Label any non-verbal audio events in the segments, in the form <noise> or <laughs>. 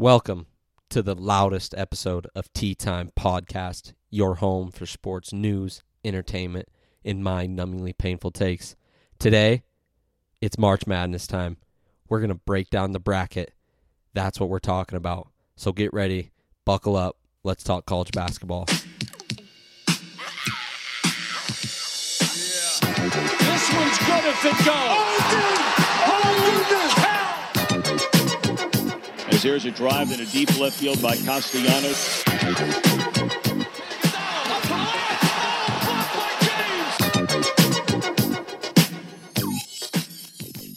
Welcome to the loudest episode of Tea Time Podcast, your home for sports news, entertainment, and mind numbingly painful takes. Today, it's March Madness time. We're going to break down the bracket. That's what we're talking about. So get ready, buckle up. Let's talk college basketball. This one's good if it goes. As there's a drive in a deep left field by Castellanos.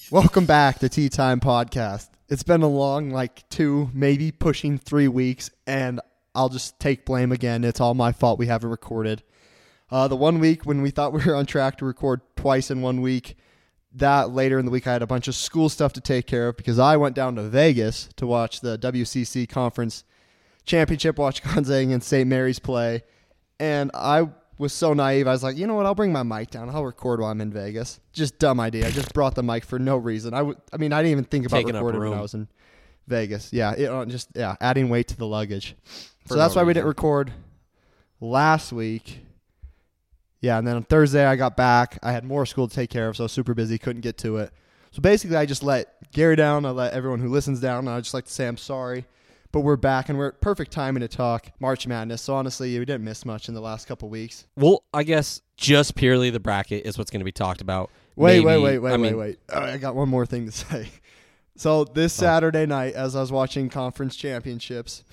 Welcome back to Tea Time Podcast. It's been a long, like two, maybe pushing three weeks, and I'll just take blame again. It's all my fault we haven't recorded. Uh, the one week when we thought we were on track to record twice in one week, that later in the week I had a bunch of school stuff to take care of because I went down to Vegas to watch the WCC Conference Championship, watch <laughs> Gonzaga and St. Mary's play, and I was so naive. I was like, you know what? I'll bring my mic down. I'll record while I'm in Vegas. Just dumb idea. I just brought the mic for no reason. I would. I mean, I didn't even think about Taking recording when. I was in Vegas. Yeah, it, uh, just yeah, adding weight to the luggage. For so that's no why we didn't record last week. Yeah, and then on Thursday I got back. I had more school to take care of, so I was super busy, couldn't get to it. So basically, I just let Gary down. I let everyone who listens down. And I just like to say I'm sorry, but we're back and we're at perfect timing to talk March Madness. So honestly, we didn't miss much in the last couple weeks. Well, I guess just purely the bracket is what's going to be talked about. Wait, Maybe- wait, wait, wait, I wait, mean, wait. Uh, I got one more thing to <laughs> say. So this Saturday night, as I was watching conference championships,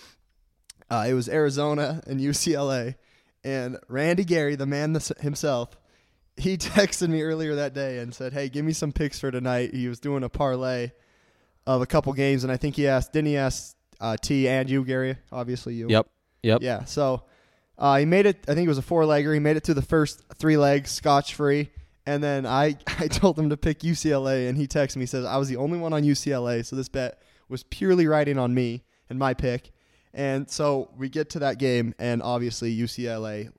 uh, it was Arizona and <laughs> UCLA, and Randy Gary, the man himself, he <laughs> texted me earlier that day and said, "Hey, give me some picks for tonight." He was doing a parlay of a couple games, and I think he asked, didn't he ask uh, T and you, Gary? Obviously, you. Yep. Yep. Yeah. So uh, he made it. I think it was a four legger. He made it to the first three legs scotch free. And then I, <laughs> I told him to pick UCLA, and he texted me says I was the only one on UCLA, so this bet was purely riding on me and my pick. And so we get to that game, and obviously UCLA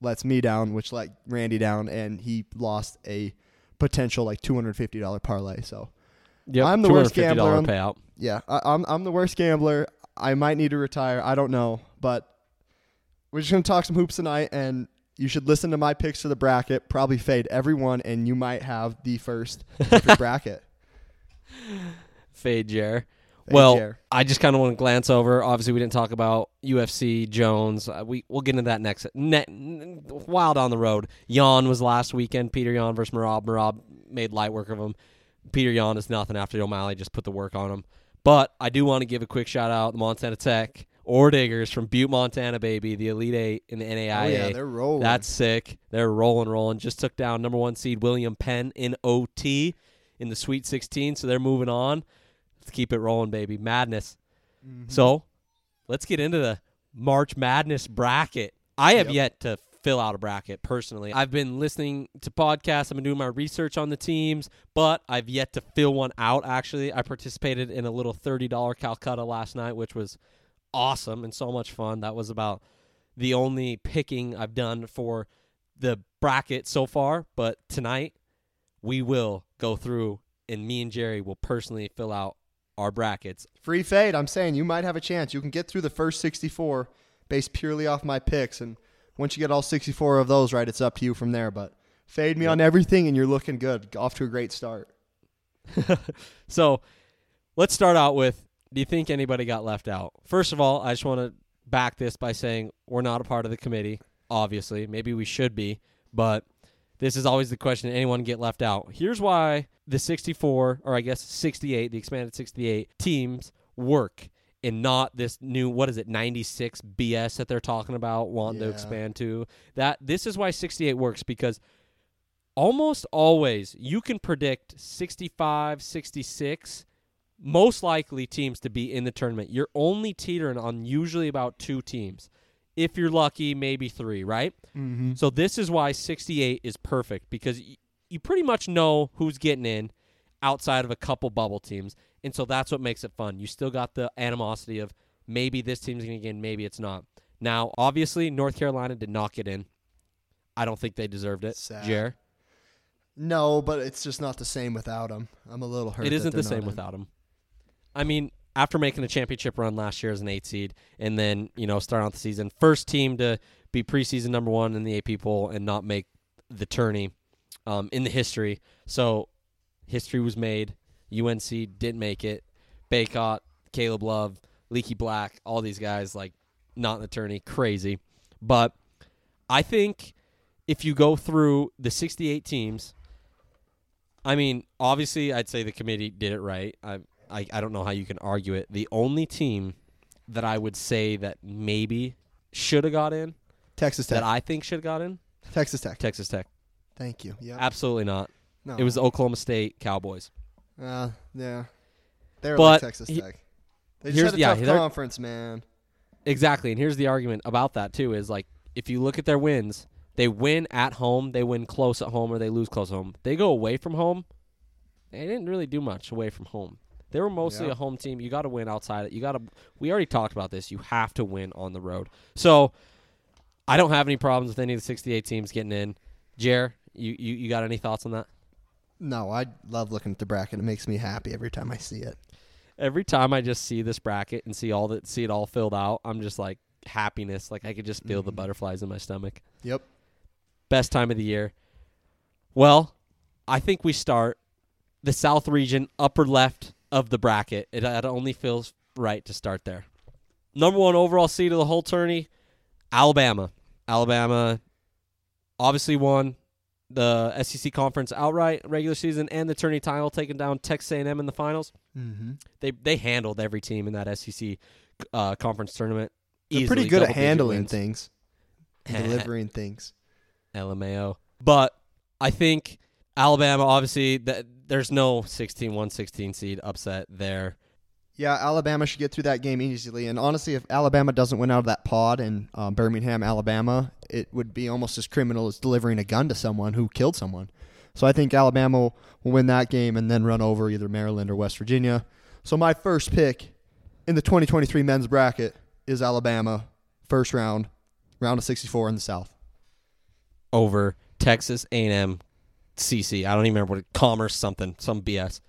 lets me down, which let Randy down, and he lost a potential like two hundred fifty dollar parlay. So Yep. I'm the worst $250 gambler payout. yeah, I, I'm I'm the worst gambler. I might need to retire. I don't know, but we're just gonna talk some hoops tonight, and you should listen to my picks for the bracket. Probably fade everyone, and you might have the first <laughs> bracket. Fade Jer. Well. I just kind of want to glance over. Obviously, we didn't talk about UFC Jones. Uh, we we'll get into that next. Ne- n- while down the road, Yan was last weekend. Peter Yan versus Merab. Merab made light work of him. Peter Yan is nothing after O'Malley just put the work on him. But I do want to give a quick shout out to Montana Tech Orediggers from Butte, Montana, baby, the Elite Eight in the NAIA. Oh yeah, they're rolling. That's sick. They're rolling, rolling. Just took down number one seed William Penn in OT in the Sweet 16, so they're moving on. Let's keep it rolling, baby. Madness. Mm-hmm. So let's get into the March Madness bracket. I have Yep. yet to fill out a bracket personally. I've been listening to podcasts, I've been doing my research on the teams, but I've yet to fill one out actually. I participated in a little $30 Calcutta last night, which was awesome and so much fun. That was about the only picking I've done for the bracket so far, but tonight we will go through and me and Jerry will personally fill out our brackets. free fade. I'm saying you might have a chance. You can get through the first 64 based purely off my picks, and once you get all 64 of those right, it's up to you from there. But fade me Yep. on everything, and you're looking good. Off to a great start. <laughs> so let's start out with do you think anybody got left out? First of all, I just want to back this by saying we're not a part of the committee, obviously. Maybe we should be, but this is always the question anyone get left out. Here's why the 64 or I guess 68, the expanded 68 teams work and not this new what is it 96 BS that they're talking about wanting to expand to. That this is why 68 works because almost always you can predict 65, 66 most likely teams to be in the tournament. You're only teetering on usually about two teams. If you're lucky, maybe three, right? Mm-hmm. So this is why 68 is perfect because y- you pretty much know who's getting in outside of a couple bubble teams. And so that's what makes it fun. You still got the animosity of maybe this team's going to get in, maybe it's not. Now, obviously, North Carolina did not get in. I don't think they deserved it. Sad. Jer, No, but it's just not the same without them. I'm a little hurt. it isn't the same in. without him. I mean, after making a championship run last year as an eight seed, and then you know starting out the season, first team to be preseason number one in the AP poll and not make the tourney um, in the history. So history was made. UNC didn't make it. Bacot, Caleb Love, Leaky Black, all these guys like not in the tourney, crazy. But I think if you go through the 68 teams, I mean, obviously, I'd say the committee did it right. I, I, I don't know how you can argue it. The only team that I would say that maybe should have got in, Texas Tech. that I think should have got in, Texas Tech. Texas Tech. Thank you. Yeah. Absolutely not. No. It was the Oklahoma State Cowboys. Uh, yeah. They're But like Texas he- Tech. They here's- just had a yeah, tough they're- conference, man. Exactly. And here's the argument about that too is like if you look at their wins, they win at home, they win close at home, or they lose close at home. They go away from home. They didn't really do much away from home. They were mostly Yeah. a home team. You got to win outside it. You got to. We already talked about this. You have to win on the road. So I don't have any problems with any of the 68 teams getting in. Jer, you, you, you got any thoughts on that? No, I love looking at the bracket. It makes me happy every time I see it. Every time I just see this bracket and see all that, see it all filled out, I'm just like happiness. Like I could just feel the mm-hmm. butterflies in my stomach. Yep. best time of the year. Well, I think we start the South region, upper left of the bracket. It, it only feels right to start there. Number one overall seed of the whole tourney, Alabama. Alabama obviously won the SEC conference outright regular season and the tourney title, taking down Texas A&M in the finals. Mm-hmm. They they handled every team in that SEC uh, conference tournament. They're Easily, pretty good at handling wins. things, <laughs> delivering things. LMAO. But I think Alabama, obviously, th- there's no 16 1 16 seed upset there. Yeah, Alabama should get through that game easily. And honestly, if Alabama doesn't win out of that pod in um, Birmingham, Alabama, it would be almost as criminal as delivering a gun to someone who killed someone. So I think Alabama will, will win that game and then run over either Maryland or West Virginia. So my first pick in the 2023 men's bracket is Alabama, first round, round of 64 in the South. over Texas A&M CC. I don't even remember what it, Commerce something, some BS.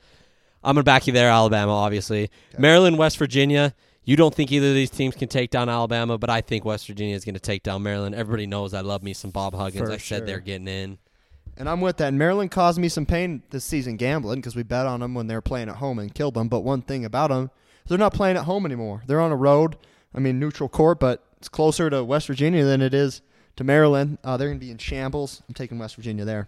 I'm going to back you there, Alabama, obviously. Maryland, West Virginia. You don't think either of these teams can take down Alabama, but I think West Virginia is going to take down Maryland. Everybody knows I love me some Bob Huggins. For I said they're getting in. And I'm with that. And Maryland caused me some pain this season gambling because we bet on them when they were playing at home and killed them. But one thing about them, they're not playing at home anymore. They're on a road. I mean, neutral court, but it's closer to West Virginia than it is to Maryland. Uh, they're going to be in shambles. I'm taking West Virginia there.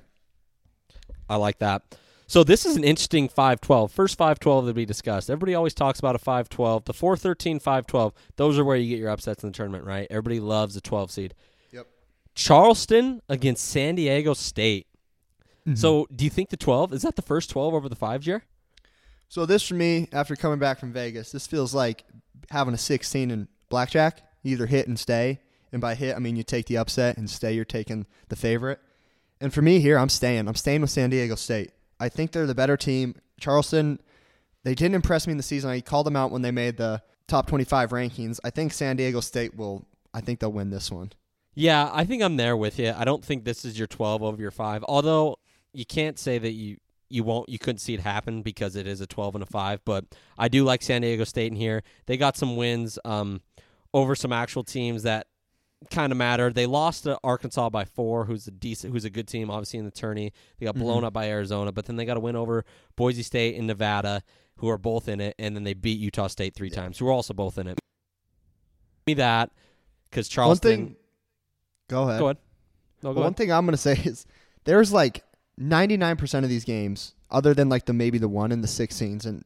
I like that. So this is an interesting 5-12. First 5-12 that we discussed. Everybody always talks about a 5-12. The 4-13, 5-12, those are where you get your upsets in the tournament, right? Everybody loves a 12 seed. Yep. Charleston against San Diego State. Mm-hmm. So do you think the 12, is that the first 12 over the 5 year? So this for me, after coming back from Vegas, this feels like having a 16 in blackjack. You either hit and stay, and by hit I mean you take the upset, and stay you're taking the favorite. And for me here, I'm staying. I'm staying with San Diego State. I think they're the better team. Charleston, they didn't impress me in the season. I called them out when they made the top 25 rankings. I think San Diego State will. I think they'll win this one. Yeah, I think I'm there with you. I don't think this is your 12 over your 5. Although you can't say that you you won't you couldn't see it happen because it is a 12 and a 5, but I do like San Diego State in here. They got some wins um over some actual teams that kind of matter. They lost to Arkansas by 4, who's a decent who's a good team obviously in the tourney. They got mm-hmm. blown up by Arizona, but then they got a win over Boise State and Nevada who are both in it and then they beat Utah State 3 times who are also both in it. Me that cuz Charleston One thing. Go ahead. Go ahead. No, go One ahead. thing I'm going to say <laughs> is there's like 99% of these games, other than like the maybe the one in the 16s and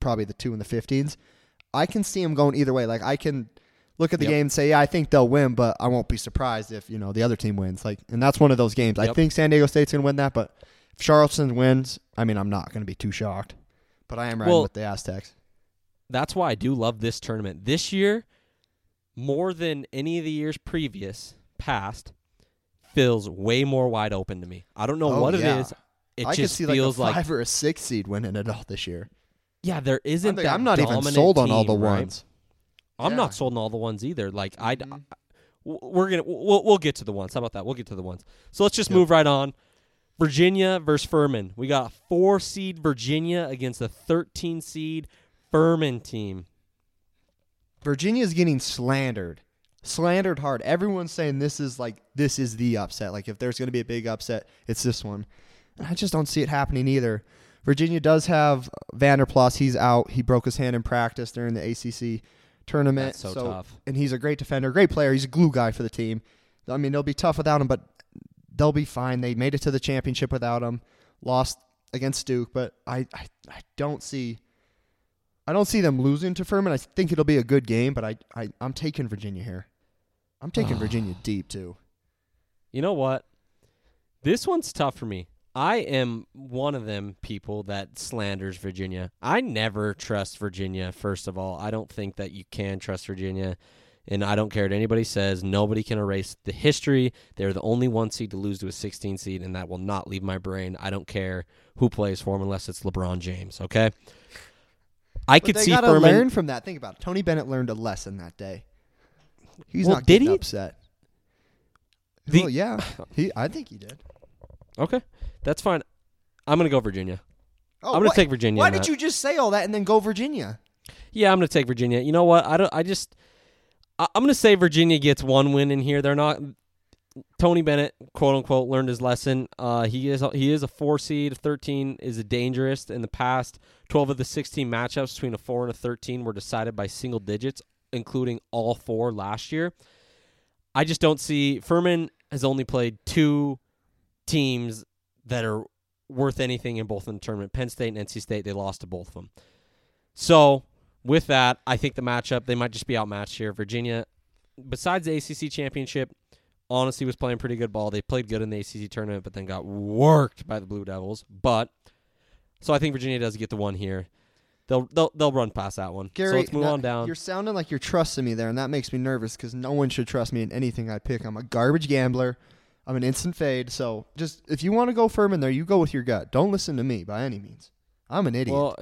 probably the two in the 15s, I can see them going either way. Like I can look at the Yep. game and say, yeah, I think they'll win, but I won't be surprised if you know the other team wins. Like, and that's one of those games. I think San Diego State's going to win that, but if Charleston wins, I mean, I'm not going to be too shocked. But I am riding Well- with the Aztecs. That's why I do love this tournament. This year, more than any of the years previous, past, feels way more wide open to me. I don't know Oh, what yeah. it is. It I could just see feels like a like, five or a six seed winning it all this year. yeah, there isn't. I'm, like, that I'm not even sold on all the right? ones. I'm Yeah. not sold on all the ones either. Like I, Mhm. we're gonna we'll, we'll get to the ones. How about that? We'll get to the ones. So let's just Yep. move right on. Virginia versus Furman. We got a four seed Virginia against a 13 seed Furman team. Virginia is getting slandered, slandered hard. Everyone's saying this is like this is the upset. Like if there's going to be a big upset, it's this one. And I just don't see it happening either. Virginia does have Vander Plas. He's out. He broke his hand in practice during the ACC tournament. That's so tough. And he's a great defender, great player. He's a glue guy for the team. I mean, they'll be tough without him, but they'll be fine. They made it to the championship without him. Lost against Duke, but I, I, I don't see I don't see them losing to Furman. I think it'll be a good game, but I, I I'm taking Virginia here. I'm taking ah. Virginia deep too. You know what? This one's tough for me. I am one of them people that slanders Virginia. I never trust Virginia, first of all. I don't think that you can trust Virginia. And I don't care what anybody says. Nobody can erase the history. They're the only one seed to lose to a 16 seed, and that will not leave my brain. I don't care who plays for them unless it's LeBron James, okay? I But could they see gotta Furman. learn from that. Think about it. Tony Bennett learned a lesson that day. He's Well, not did getting he? upset. The- well, yeah, he. I think he did. Okay, that's fine. I'm going to go Virginia. Oh, I'm gonna what- take Virginia Why did that. you just say all that and then go Virginia? Yeah, I'm going to take Virginia. You know what? I don't. I just. I, I'm going to say Virginia gets one win in here. They're not. Tony Bennett, quote unquote, learned his lesson. Uh, he is he is a four seed. Thirteen is a dangerous. In the past, twelve of the sixteen matchups between a four and a thirteen were decided by single digits, including all four last year. I just don't see Furman has only played two teams that are worth anything in both in the tournament. Penn State and NC State, they lost to both of them. So with that, I think the matchup they might just be outmatched here. Virginia, besides the ACC championship, honestly was playing pretty good ball. They played good in the ACC tournament, but then got worked by the Blue Devils. But so I think Virginia does get the one here. They'll they'll they'll run past that one. Gary, so let's move on down. You're sounding like you're trusting me there, and that makes me nervous because no one should trust me in anything I pick. I'm a garbage gambler. I'm an instant fade. So just if you want to go firm in there, you go with your gut. Don't listen to me by any means. I'm an idiot. Well,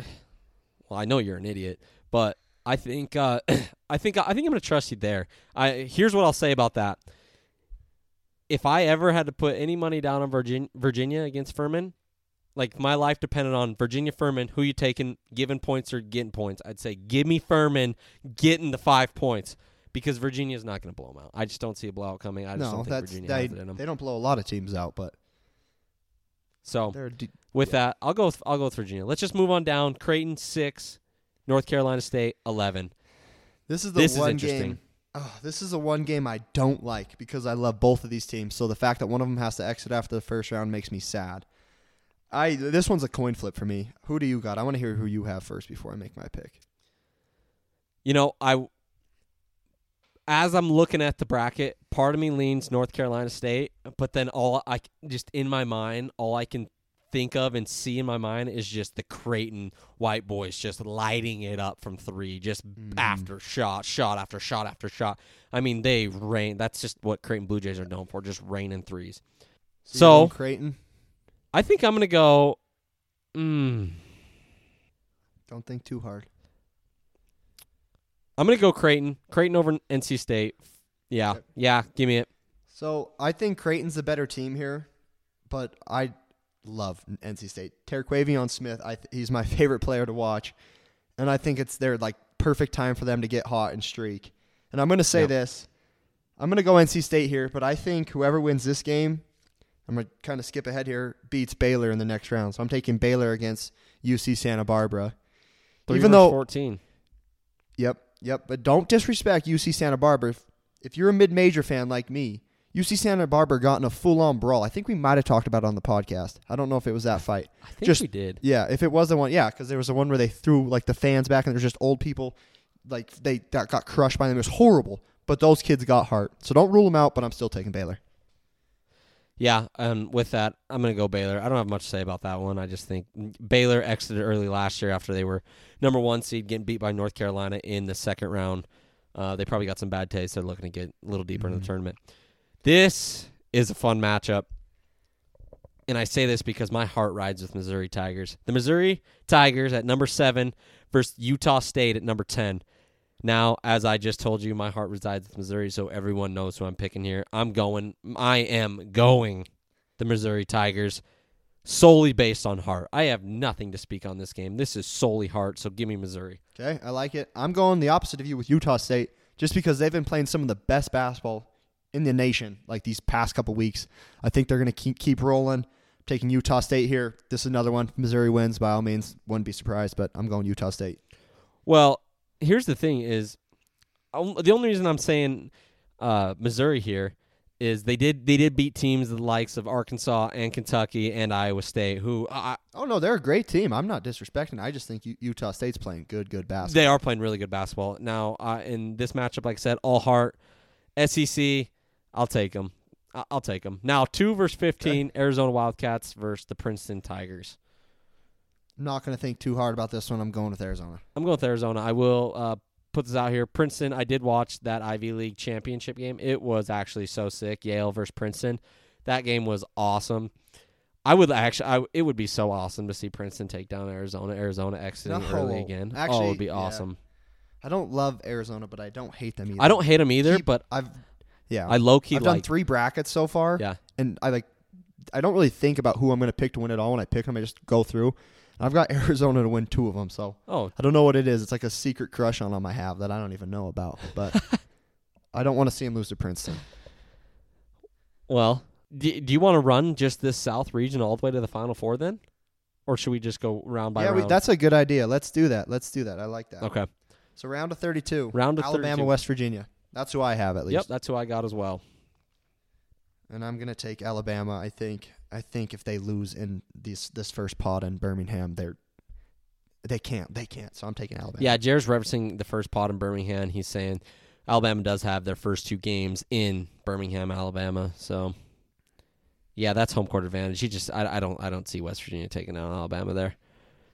well, I know you're an idiot, but I think uh, <clears throat> I think I think I'm going to trust you there. I here's what I'll say about that. If I ever had to put any money down on Virgin, Virginia against Furman, like my life depended on Virginia Furman, who you taking, giving points or getting points, I'd say give me Furman getting the five points because Virginia's not going to blow them out. I just don't see a blowout coming. I just no, don't think Virginia they, has it in them. they don't blow a lot of teams out, but So de- with that, I'll go with I'll go with Virginia. Let's just move on down. Creighton six, North Carolina State eleven. This is the This one interesting. game. Oh, this is the one game I don't like because I love both of these teams. So the fact that one of them has to exit after the first round makes me sad. I this one's a coin flip for me. Who do you got? I want to hear who you have first before I make my pick. You know, I as I'm looking at the bracket, part of me leans North Carolina State, but then all I just in my mind, all I can think of and see in my mind is just the Creighton white boys just lighting it up from three, just after shot, shot after shot after shot. I mean, they rain. That's just what Creighton Blue Jays are known for, just raining threes. you're So- Creighton, I think I'm gonna go. Mm, don't think too hard. I'm gonna go Creighton. Creighton over NC State. Yeah, yeah. Give me it. So I think Creighton's the better team here, but I love NC State. Terquavion Smith, I th- he's my <laughs> favorite player to watch, and I think it's their like perfect time for them to get hot and streak. And I'm gonna say Yep. this, I'm gonna go NC State here, but I think whoever wins this game, I'm gonna kind of skip ahead here, beats Baylor in the next round. So I'm taking Baylor against UC Santa Barbara. Even though 14. Yep, yep. But don't disrespect UC Santa Barbara. If, if you're a mid-major fan like me, UC Santa Barbara got in a full-on brawl. I think we might have talked about it on the podcast. I don't know if it was that fight. I think just- we did. Yeah, if it was the one, yeah, because there was the one where they threw like the fans back and there's just old people, like they that got crushed by them. It was horrible. But those kids got heart. So don't rule them out. But I'm still taking Baylor. Yeah, and with that, I'm going to go Baylor. I don't have much to say about that one. I just think Baylor exited early last year after they were number one seed, getting beat by North Carolina in the second round. Uh, they probably got some bad taste. They're looking to get a little deeper in the tournament. This is a fun matchup. And I say this because my heart rides with Missouri Tigers. The Missouri Tigers at number seven versus Utah State at number 10. Now, as I just told you, my heart resides with Missouri, so everyone knows who I'm picking here. I'm going, I am going the Missouri Tigers. solely based on heart. I have nothing to speak on this game. This is solely heart, so give me Missouri. Okay, I like it. I'm going the opposite of you with Utah State, just because they've been playing some of the best basketball in the nation like these past couple weeks. I think they're going to keep keep rolling. Taking Utah State here. This is another one. Missouri wins by all means. Wouldn't be surprised, but I'm going Utah State. Well, here's the thing: is um, the only reason I'm saying uh, Missouri here is they did they did beat teams the likes of Arkansas and Kentucky and Iowa State, who I, Oh no, they're a great team. I'm not disrespecting. I just think Utah State's playing good, good basketball. they are playing really good basketball now. Uh, in this matchup, like I said, all heart, SEC, I'll take them. I'll take them. Now two versus fifteen, Arizona Wildcats versus the Princeton Tigers. I'm not going to think too hard about this one. I'm going with Arizona. I'm going with Arizona. I will uh, put this out here. Princeton, I did watch that Ivy League championship game. It was actually so sick. Yale versus Princeton. That game was awesome. I would actually, I, it would be so awesome to see Princeton take down Arizona. Arizona exiting No, early again. oh, it actually, would be yeah. awesome. I don't love Arizona, but I don't hate them either. I don't hate them either, Keep- but I've yeah. I low key I've done like. three brackets so far. Yeah. and I like I don't really think about who I'm going to pick to win it all when I pick them. I just go through. I've got <laughs> Arizona to win two of them, so Oh, I don't know what it is. It's like a secret crush on them I have that I don't even know about, but <laughs> I don't want to see them lose to Princeton. well, do, do you want to run just this South region all the way to the Final Four then, or should we just go round by yeah, round? we, that's a good idea. Let's do that. Let's do that. I like that. okay. So round of 32. Round of Alabama, 32. West Virginia. That's who I have at least. Yep, that's who I got as well. And I'm gonna take Alabama. I think. I think if they lose in this this first pod in Birmingham, they're they can't. They can't. So I'm taking Alabama. Yeah, Jared's referencing the first pot in Birmingham. He's saying Alabama does have their first two games in Birmingham, Alabama. So yeah, that's home court advantage. He just I, I don't I don't see West Virginia taking out Alabama there.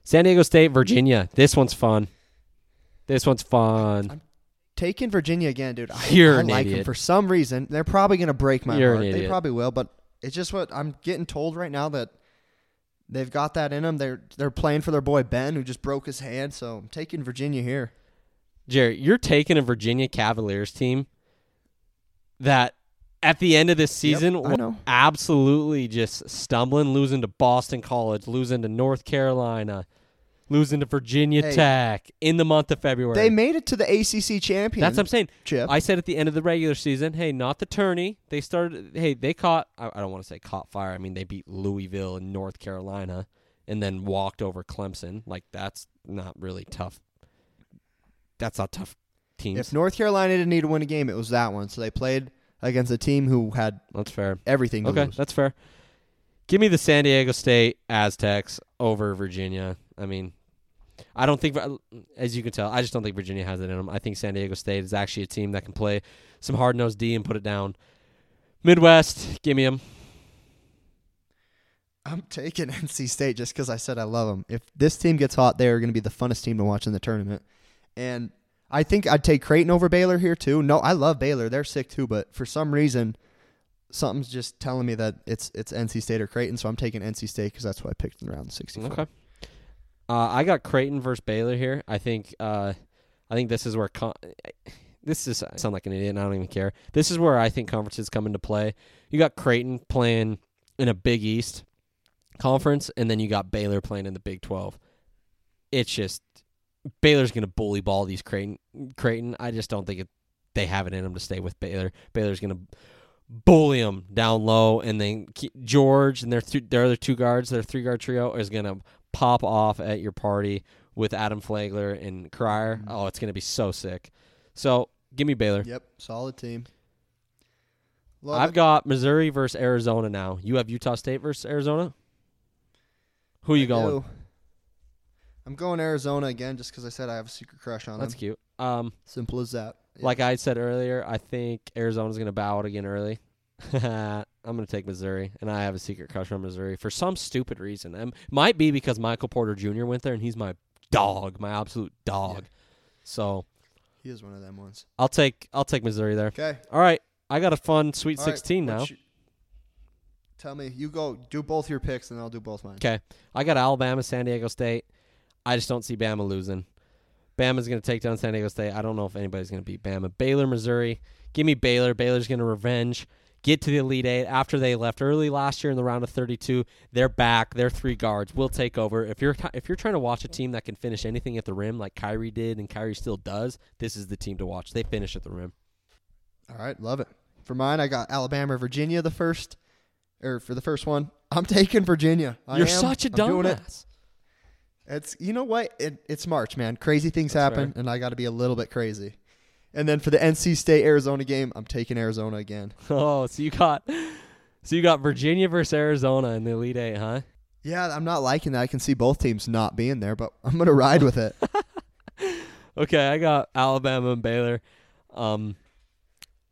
San Diego State, Virginia. This one's fun. This one's fun. taking Virginia again, dude. I, You're I an like them idiot. for some reason. They're probably gonna break my You're heart. They probably will, but it's just what I'm getting told right now that they've got that in them. They're they're playing for their boy Ben, who just broke his hand. So I'm taking Virginia here. Jerry, you're taking a Virginia Cavaliers team that at the end of this season was absolutely just stumbling, losing to Boston College, losing to North Carolina, losing to Virginia Hey. Tech in the month of February. They made it to the ACC championship. That's what I'm saying. Chip. I said at the end of the regular season, hey, not the tourney. They started. Hey, they caught. I, I don't want to say caught fire. I mean, they beat Louisville and North Carolina, and then walked over Clemson. Like that's not really tough. That's not tough teams. if North Carolina didn't need to win a game, it was that one. So they played against a team who had that's fair. everything Okay, lose. that's fair. Give me the San Diego State Aztecs over Virginia. I mean, I don't think, as you can tell, I just don't think Virginia has it in them. I think San Diego State is actually a team that can play some hard nosed D and put it down. Midwest, give me them. I'm taking <laughs> NC State just because I said I love them. If this team gets hot, they are going to be the funnest team to watch in the tournament. And I think I'd take Creighton over Baylor here too. No, I love Baylor; they're sick too. But for some reason, something's just telling me that it's it's NC State or Creighton. So I'm taking NC State because that's what I picked in round 64. Okay. Uh, I got Creighton versus Baylor here. I think. Uh, I think this is where. Con- this is I sound like an idiot. I don't even care. This is where I think conferences come into play. You got Creighton playing in a Big East conference, and then you got Baylor playing in the Big Twelve. It's just Baylor's going to bully ball these Creighton. Creighton. I just don't think it, they have it in them to stay with Baylor. Baylor's going to bully them down low, and then George and their th- their other two guards, their three guard trio, is going to pop off at your party with Adam Flagler and Cryer. Oh, it's going to be so sick. So give me Baylor. Yep, solid team. Love I've it. got Missouri versus Arizona now. You have Utah State versus Arizona. Who are you I going? do. I'm going Arizona again just because I said I have a secret crush on That's them. cute. Um, Simple as that. Yeah. like I said earlier, I think Arizona's going to bow out again early. <laughs> I'm going to take Missouri, and I have a secret crush on Missouri for some stupid reason. Um, might be because Michael Porter Jr. went there, and he's my dog, my absolute dog. So he is one of them ones. I'll take I'll take Missouri there. Okay. All right, I got a fun Sweet All right, 16 now. what's your- tell me, you go do both your picks, and I'll do both mine. Okay, I got Alabama, San Diego State. I just don't see Bama losing. Bama's going to take down San Diego State. I don't know if anybody's going to beat Bama. Baylor, Missouri. Give me Baylor. Baylor's going to revenge. Get to the Elite Eight after they left early last year in the round of 32. They're back. They're three guards. We'll take over. If you're if you're trying to watch a team that can finish anything at the rim like Kyrie did and Kyrie still does, this is the team to watch. They finish at the rim. All right, love it. For mine, I got Alabama, Virginia, the first, or for the first one. I'm taking Virginia. I You're am. such a I'm doing it. dumbass. It's you know what? It, it's March, man. Crazy things That's happen, fair. and I got to be a little bit crazy. And then for the NC State Arizona game, I'm taking Arizona again. <laughs> Oh, so you got so you got Virginia versus Arizona in the Elite Eight, huh? Yeah, I'm not liking that. I can see both teams not being there, but I'm gonna ride with it. <laughs> Okay, I got Alabama and Baylor. Um,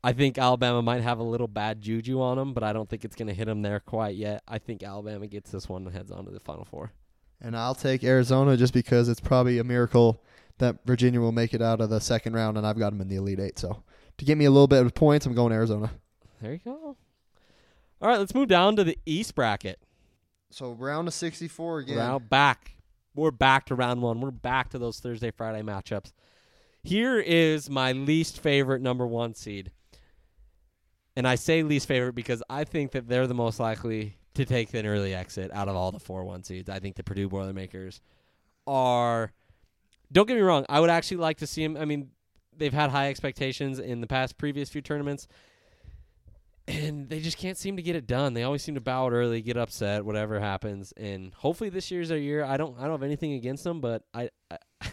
I think Alabama might have a little bad juju on them, but I don't think it's going to hit them there quite yet. I think Alabama gets this one and heads on to the Final Four. and I'll take Arizona just because it's probably a miracle that Virginia will make it out of the second round, and I've got them in the Elite Eight. So to get me a little bit of points, I'm going Arizona. There you go. All right, let's move down to the East bracket. So round of 64 again. Now back. We're back to round one. We're back to those Thursday Friday matchups. Here is my least favorite number one seed. And I say least favorite because I think that they're the most likely to take an early exit out of all the four one seeds. I think the Purdue Boilermakers are don't get me wrong, I would actually like to see them I mean, they've had high expectations in the past previous few tournaments. And they just can't seem to get it done. They always seem to bow out early, get upset, whatever happens. And hopefully this year's their year. I don't I don't have anything against them, but I I, <laughs>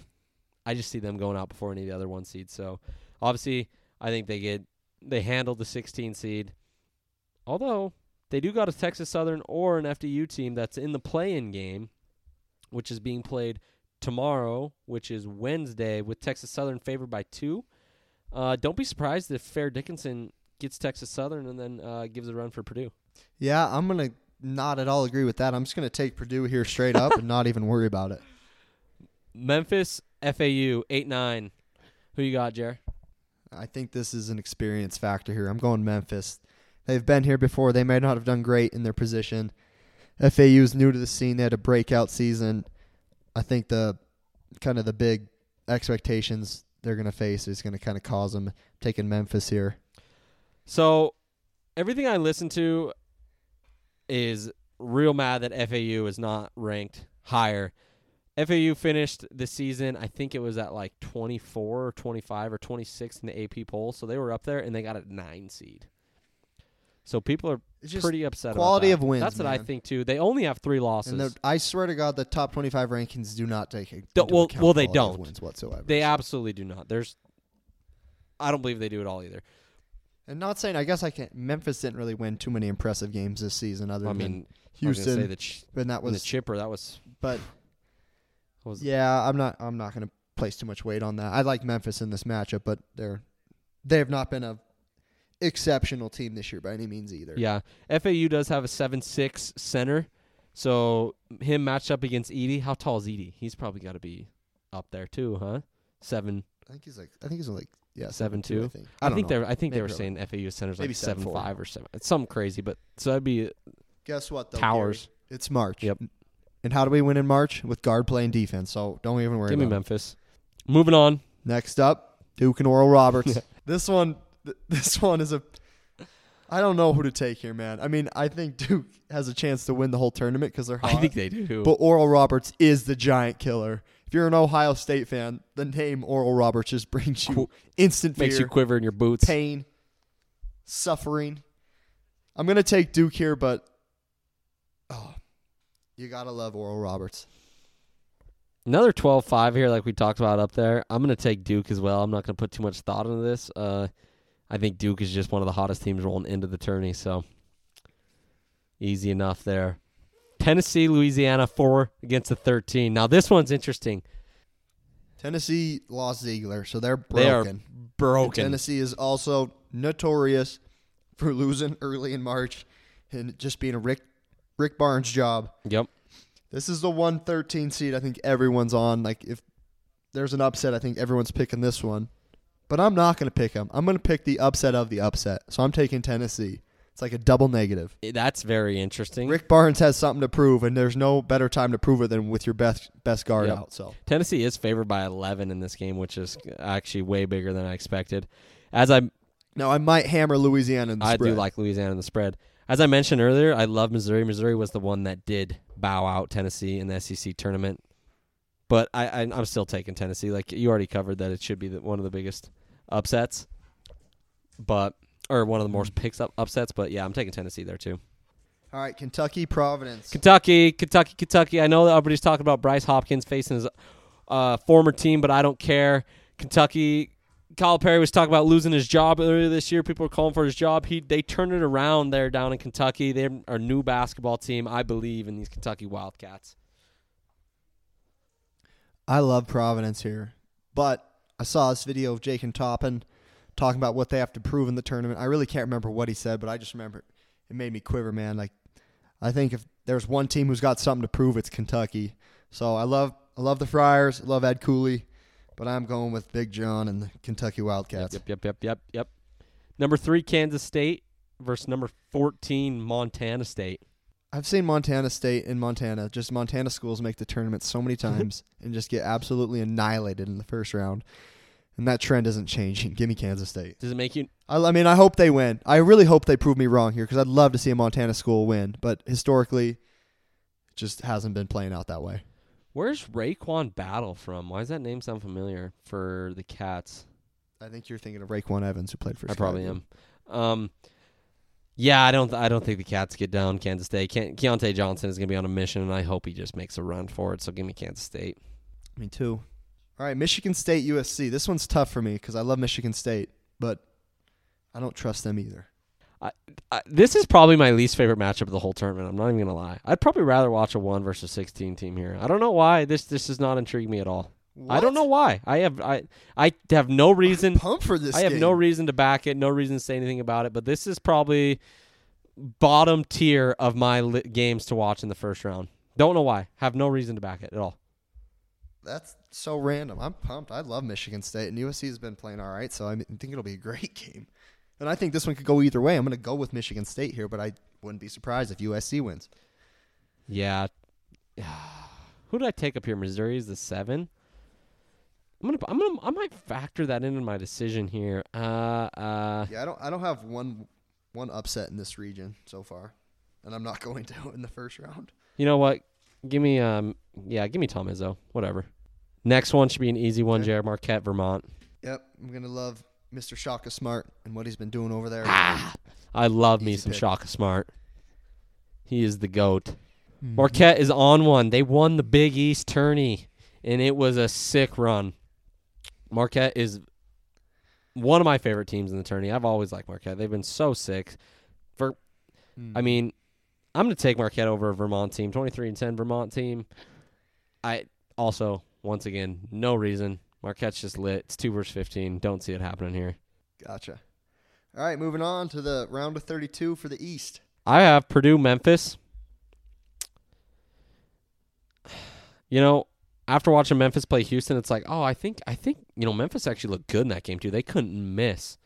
I just see them going out before any of the other one seeds. So obviously I think they get they handled the 16 seed. Although they do got a Texas Southern or an FDU team that's in the play-in game, which is being played tomorrow, which is Wednesday, with Texas Southern favored by two. Uh, don't be surprised if Fair Dickinson gets Texas Southern and then uh, gives a run for Purdue. Yeah, I'm gonna not at all agree with that. I'm just gonna take Purdue here straight up and not even worry about it. Memphis FAU eight nine. Who you got, Jer? I think this is an experience factor here. I'm going Memphis. They've been here before. They may not have done great in their position. FAU is new to the scene. They had a breakout season. I think the kind of the big expectations they're going to face is going to kind of cause them taking Memphis here. So everything I listen to is real mad that FAU is not ranked higher. FAU finished the season, I think it was at like 24 or 25 or 26 in the AP poll, so they were up there and they got a 9 seed. So people are just pretty upset quality about that. of wins, That's what I think too. They only have 3 losses. And I swear to God, the top 25 rankings do not take into well- account well, they don't. wins whatsoever. they absolutely do not. There's I don't believe they do it all either. and not saying I guess I can't. Memphis didn't really win too many impressive games this season, other I than mean, I was Houston. say the ch- and that when the chipper that was but <sighs> was Yeah, I'm not. I'm not going to place too much weight on that. I like Memphis in this matchup, but they're they have not been a exceptional team this year by any means either. Yeah, FAU does have a seven six center, so him matched up against Edie. How tall is Edie? He's probably got to be up there too, huh? Seven. I think he's like. I think he's like. Yeah, Seven, two. two? I think. I, don't think know. they're. I think they were saying FAU centers like seven, five or seven. It's something crazy, but so that'd be Guess what? Though, towers. Gary? It's March. Yep. And how do we win in March with guard playing defense? So don't even worry. Give me about it. Memphis. Moving on. Next up, Duke and Oral Roberts. <laughs> this one, th- this <laughs> one is a. I don't know who to take here, man. I mean, I think Duke has a chance to win the whole tournament because they're hot. I think they do. But Oral Roberts is the giant killer. If you're an Ohio State fan, the name Oral Roberts just brings you instant fear, Makes you quiver in your boots. pain, suffering. I'm gonna take Duke here, but oh, you gotta love Oral Roberts. Another 12-5 here, like we talked about up there. I'm going to take Duke as well. I'm not going to put too much thought into this. Uh, I think Duke is just one of the hottest teams rolling into the tourney, so easy enough there. Tennessee, Louisiana, four against the 13. Now this one's interesting. Tennessee lost Zeigler, so they're They are broken. broken. Tennessee is also notorious for losing <laughs> early in March and just being a Rick Rick Barnes job. Yep. This is the 113 seed I think everyone's on. Like if there's an upset, I think everyone's picking this one. But I'm not going to pick them. I'm going to pick the upset of the upset. So I'm taking Tennessee. It's like a double negative. Eh, That's very interesting. Rick Barnes has something to prove, and there's no better time to prove it than with your best best guard Yep. out. So Tennessee is favored by 11 in this game, which is actually way bigger than I expected. As I Now I might hammer Louisiana in the I spread. do like Louisiana in the spread. As I mentioned earlier, I love Missouri. Missouri was the one that did bow out Tennessee in the SEC tournament, but I, I I'm still taking Tennessee. Like you already covered that it should be the, one of the biggest upsets, but or one of the Mm-hmm. picks up upsets. But yeah, I'm taking Tennessee there too. All right, Kentucky Providence. Kentucky, Kentucky, Kentucky. I know that everybody's talking about Bryce Hopkins facing his uh, former team, but I don't care. Kentucky, Calipari was talking about losing his job earlier this year. People were calling for his job. He they turned it around there down in Kentucky. They're a new basketball team. I believe in these Kentucky Wildcats. I love Providence here, but I saw this video of Jacob Toppin talking about what they have to prove in the tournament. I really can't remember what he said, but I just remember it made me quiver, man. Like I think if there's one team who's got something to prove, it's Kentucky. So I love I love the Friars, I love Ed Cooley, but I'm going with Big John and the Kentucky Wildcats. Yep, yep, yep, yep, yep. Number three, Kansas State versus number fourteen, Montana State. I've seen Montana State and Montana, just Montana schools make the tournament so many <laughs> times and just get absolutely annihilated in the first round. And that trend isn't changing. Give me Kansas State. Does it make you? I, I mean, I hope they win. I really hope they prove me wrong here because I'd love to see a Montana school win. But historically, it just hasn't been playing out that way. Where's RaeQuan Battle from? Why does that name sound familiar for the Cats? I think you're thinking of Raekwon Evans, who played for. I probably am. Um, yeah, I don't. I don't think the Cats get down Kansas State. Ke- Keyontae Johnson is going to be on a mission, and I hope he just makes a run for it. So give me Kansas State. Me too. All right, Michigan State, USC. This one's tough for me because I love Michigan State, but I don't trust them either. I, I, this is probably my least favorite matchup of the whole tournament. I'm not even going to lie. I'd probably rather watch a one versus sixteen team here. I don't know why this this does not intrigue me at all. I don't know why. I have I I have no reason. Pump for this. I have game. no reason to back it, no reason to say anything about it, but this is probably bottom tier of my li- games to watch in the first round. Don't know why. Have no reason to back it at all. That's so random. I'm pumped. I love Michigan State, and USC has been playing all right, so I I think it'll be a great <laughs> game. And I think this one could go either way. I'm going to go with Michigan State here, but I wouldn't be surprised if USC wins. Yeah. <sighs> Who did I take up here? Missouri is the seven. I'm gonna, I'm gonna, I might factor that into my decision here. Uh, uh, Yeah, I don't. I don't have one one upset in this region so far, and I'm not <laughs> going to in the first round. you know what? Give me, um, yeah, give me Tom Izzo. Whatever. Next one should be an easy one. Okay. Jared Marquette, Vermont. Yep, I'm gonna love Mr. Shaka Smart and what he's been doing over there. Ah, I love me some pick. Shaka Smart. He is the goat. Mm-hmm. Marquette is on one. They won the Big East tourney, and it was a sick run. Marquette is one of my favorite teams in the tourney. I've always liked Marquette. They've been so sick. For, I hmm. mean, I'm going to take Marquette over a Vermont team, 23 and 10 Vermont team. I also, once again, no reason. Marquette's just lit. It's two versus 15. Don't see it happening here. Gotcha. All right, moving on to the round of 32 for the East. I have Purdue, Memphis. <sighs> You know, after watching Memphis play Houston, it's like, oh, I think, I think, you know, Memphis actually looked good in that game too. They couldn't miss.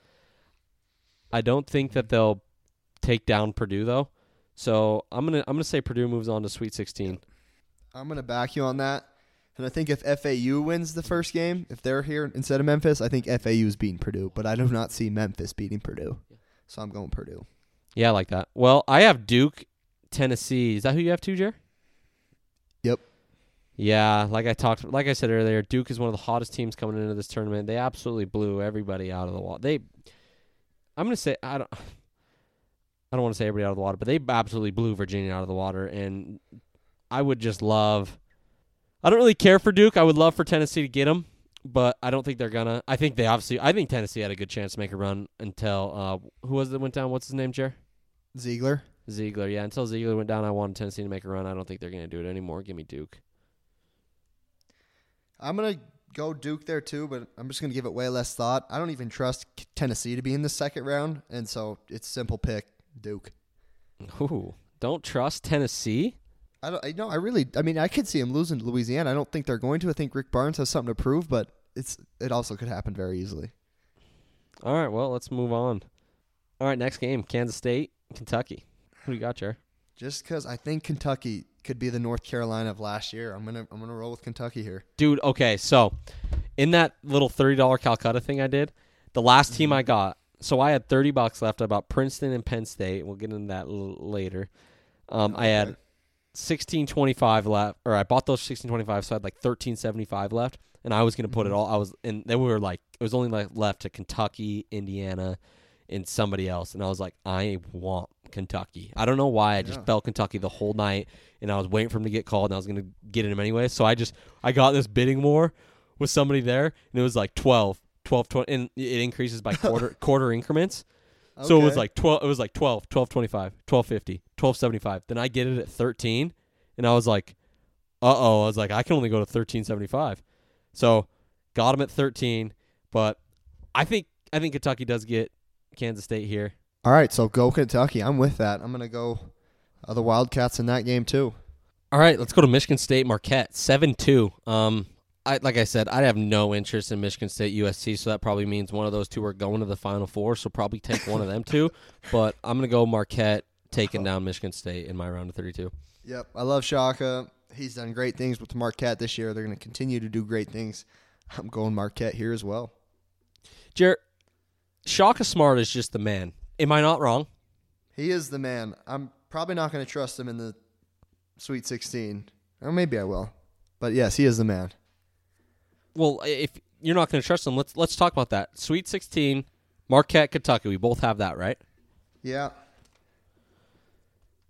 I don't think that they'll take down Purdue though. So I'm gonna, I'm gonna say Purdue moves on to Sweet 16. I'm gonna back you on that. And I think if FAU wins the first game, if they're here instead of Memphis, I think FAU is beating Purdue. But I do not see Memphis beating Purdue, so I'm going Purdue. Yeah, I like that. Well, I have Duke, Tennessee. Is that who you have too, Jer? Yeah, like I talked, like I said earlier, Duke is one of the hottest teams coming into this tournament. They absolutely blew everybody out of the water. They, I'm gonna say I don't, I don't want to say everybody out of the water, but they absolutely blew Virginia out of the water. And I would just love. I don't really care for Duke. I would love for Tennessee to get them, but I don't think they're gonna. I think they obviously. I think Tennessee had a good chance to make a run until uh, who was it that went down? What's his name, Jer? Zeigler. Zeigler, yeah. Until Zeigler went down, I wanted Tennessee to make a run. I don't think they're going to do it anymore. Give me Duke. I'm gonna go Duke there too, but I'm just gonna give it way less thought. I don't even trust Tennessee to be in the second round, and so it's simple pick Duke. Ooh, don't trust Tennessee. I don't. I know. I really. I mean, I could see him losing to Louisiana. I don't think they're going to. I think Rick Barnes has something to prove, but it's it also could happen very easily. All right, well, let's move on. All right, next game: Kansas State, Kentucky. Who do you got, Jer? Just because I think Kentucky could be the North Carolina of last year, I'm gonna I'm gonna roll with Kentucky here. Dude, okay, so in that little thirty dollar Calcutta thing I did, the last team I got so I had thirty bucks left about Princeton and Penn State. We'll get into that later. Um, I had sixteen twenty five left, or I bought those sixteen twenty five, so I had like thirteen seventy five left, and I was gonna put it all. I was, and then we were like, it was only like left to Kentucky, Indiana, and somebody else, and I was like, I want Kentucky. I don't know why. I just Yeah. felt Kentucky the whole night, and I was waiting for him to get called, and I was gonna get in him anyway. So I just, I got this bidding war with somebody there, and it was like 12, 12, 20, and it increases by quarter <laughs> quarter increments. So it was like 12 it was like 12, 12 25, 12 50, 12 75. Then I get it at 13 and I was like, "Uh-oh." I was like, "I can only go to 1375. So, got him at 13, but I think I think Kentucky does get Kansas State here. All right, so go Kentucky. I'm with that. I'm gonna go uh, the Wildcats in that game too. All right, let's go to Michigan State Marquette, 7-2. Um I like I said, I have no interest in Michigan State USC, so that probably means one of those two are going to the final four, so probably take one of them two, <laughs> but I'm going to go Marquette taking down Michigan State in my round of 32. Yep, I love Shaka. He's done great things with Marquette this year. They're going to continue to do great things. I'm going Marquette here as well. Jarrett, Shaka Smart is just the man. Am I not wrong? He is the man. I'm probably not going to trust him in the Sweet 16. Or maybe I will. But yes, he is the man. Well, if you're not going to trust him, let's let's talk about that. Sweet 16, Marquette, Kentucky. We both have that, right? Yeah.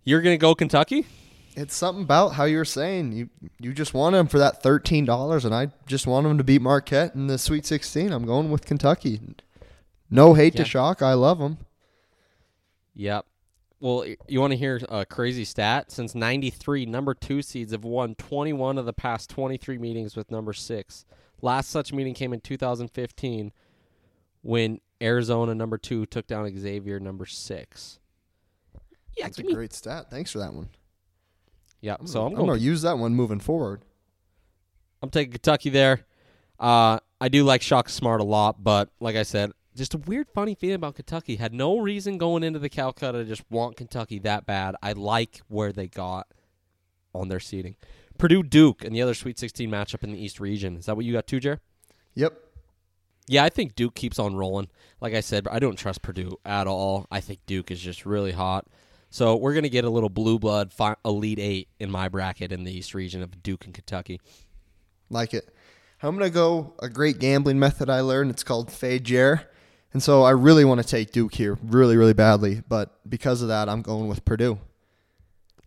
You're going to go Kentucky? It's something about how you're saying you you just want him for that thirteen dollars, and I just want him to beat Marquette in the Sweet Sixteen. I'm going with Kentucky. No hate Yeah. to Shaka, I love him. Yep. Well, you want to hear a crazy stat? Since 93, number 2 seeds have won 21 of the past 23 meetings with number 6. Last such meeting came in 2015 when Arizona number 2 took down Xavier number 6. Yeah, That's a me- great stat. Thanks for that one. Yeah, I'm so gonna, I'm I'm going gonna use that one moving forward. I'm taking Kentucky there. Uh, I do like Shaka Smart a lot, but like I said, just a weird, funny feeling about Kentucky. Had no reason going into the Calcutta to just want Kentucky that bad. I like where they got on their seating. Purdue Duke and the other Sweet 16 matchup in the East region. Is that what you got too, Jer? Yep. Yeah, I think Duke keeps on rolling. Like I said, I don't trust Purdue at all. I think Duke is just really hot. So we're going to get a little blue blood fi- Elite Eight in my bracket in the East region of Duke and Kentucky. Like it. I'm gonna go a great gambling method I learned. It's called Fade Jer. And so I really want to take Duke here, really, really badly. But because of that, I'm going with Purdue.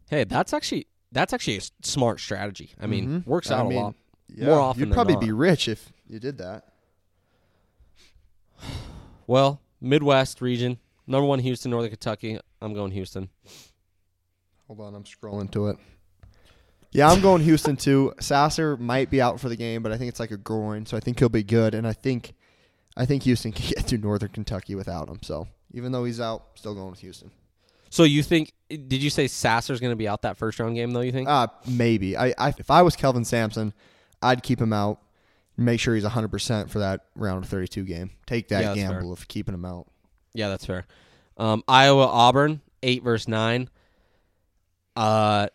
Hey, that's actually that's actually a smart strategy. I mean, Mhm. works I out mean, a lot Yeah, more often You'd probably be rich if you did that. Well, Midwest region, number one Houston, Northern Kentucky. I'm going Houston. Hold on, I'm scrolling to it. Yeah, I'm going Houston too. <laughs> Sasser might be out for the game, but I think it's like a groin, so I think he'll be good. And I think, I think Houston <laughs> can get through Northern Kentucky without him. So even though he's out, still going with Houston. So you think? Did you say Sasser's going to be out that first round game though? You think? Uh maybe. I, I if I was Kelvin Sampson, I'd keep him out. Make sure he's 100 percent for that round of 32 game. Take that Yeah, gamble fair. of keeping him out. yeah, that's fair. Um, Iowa Auburn eight versus nine. Uh,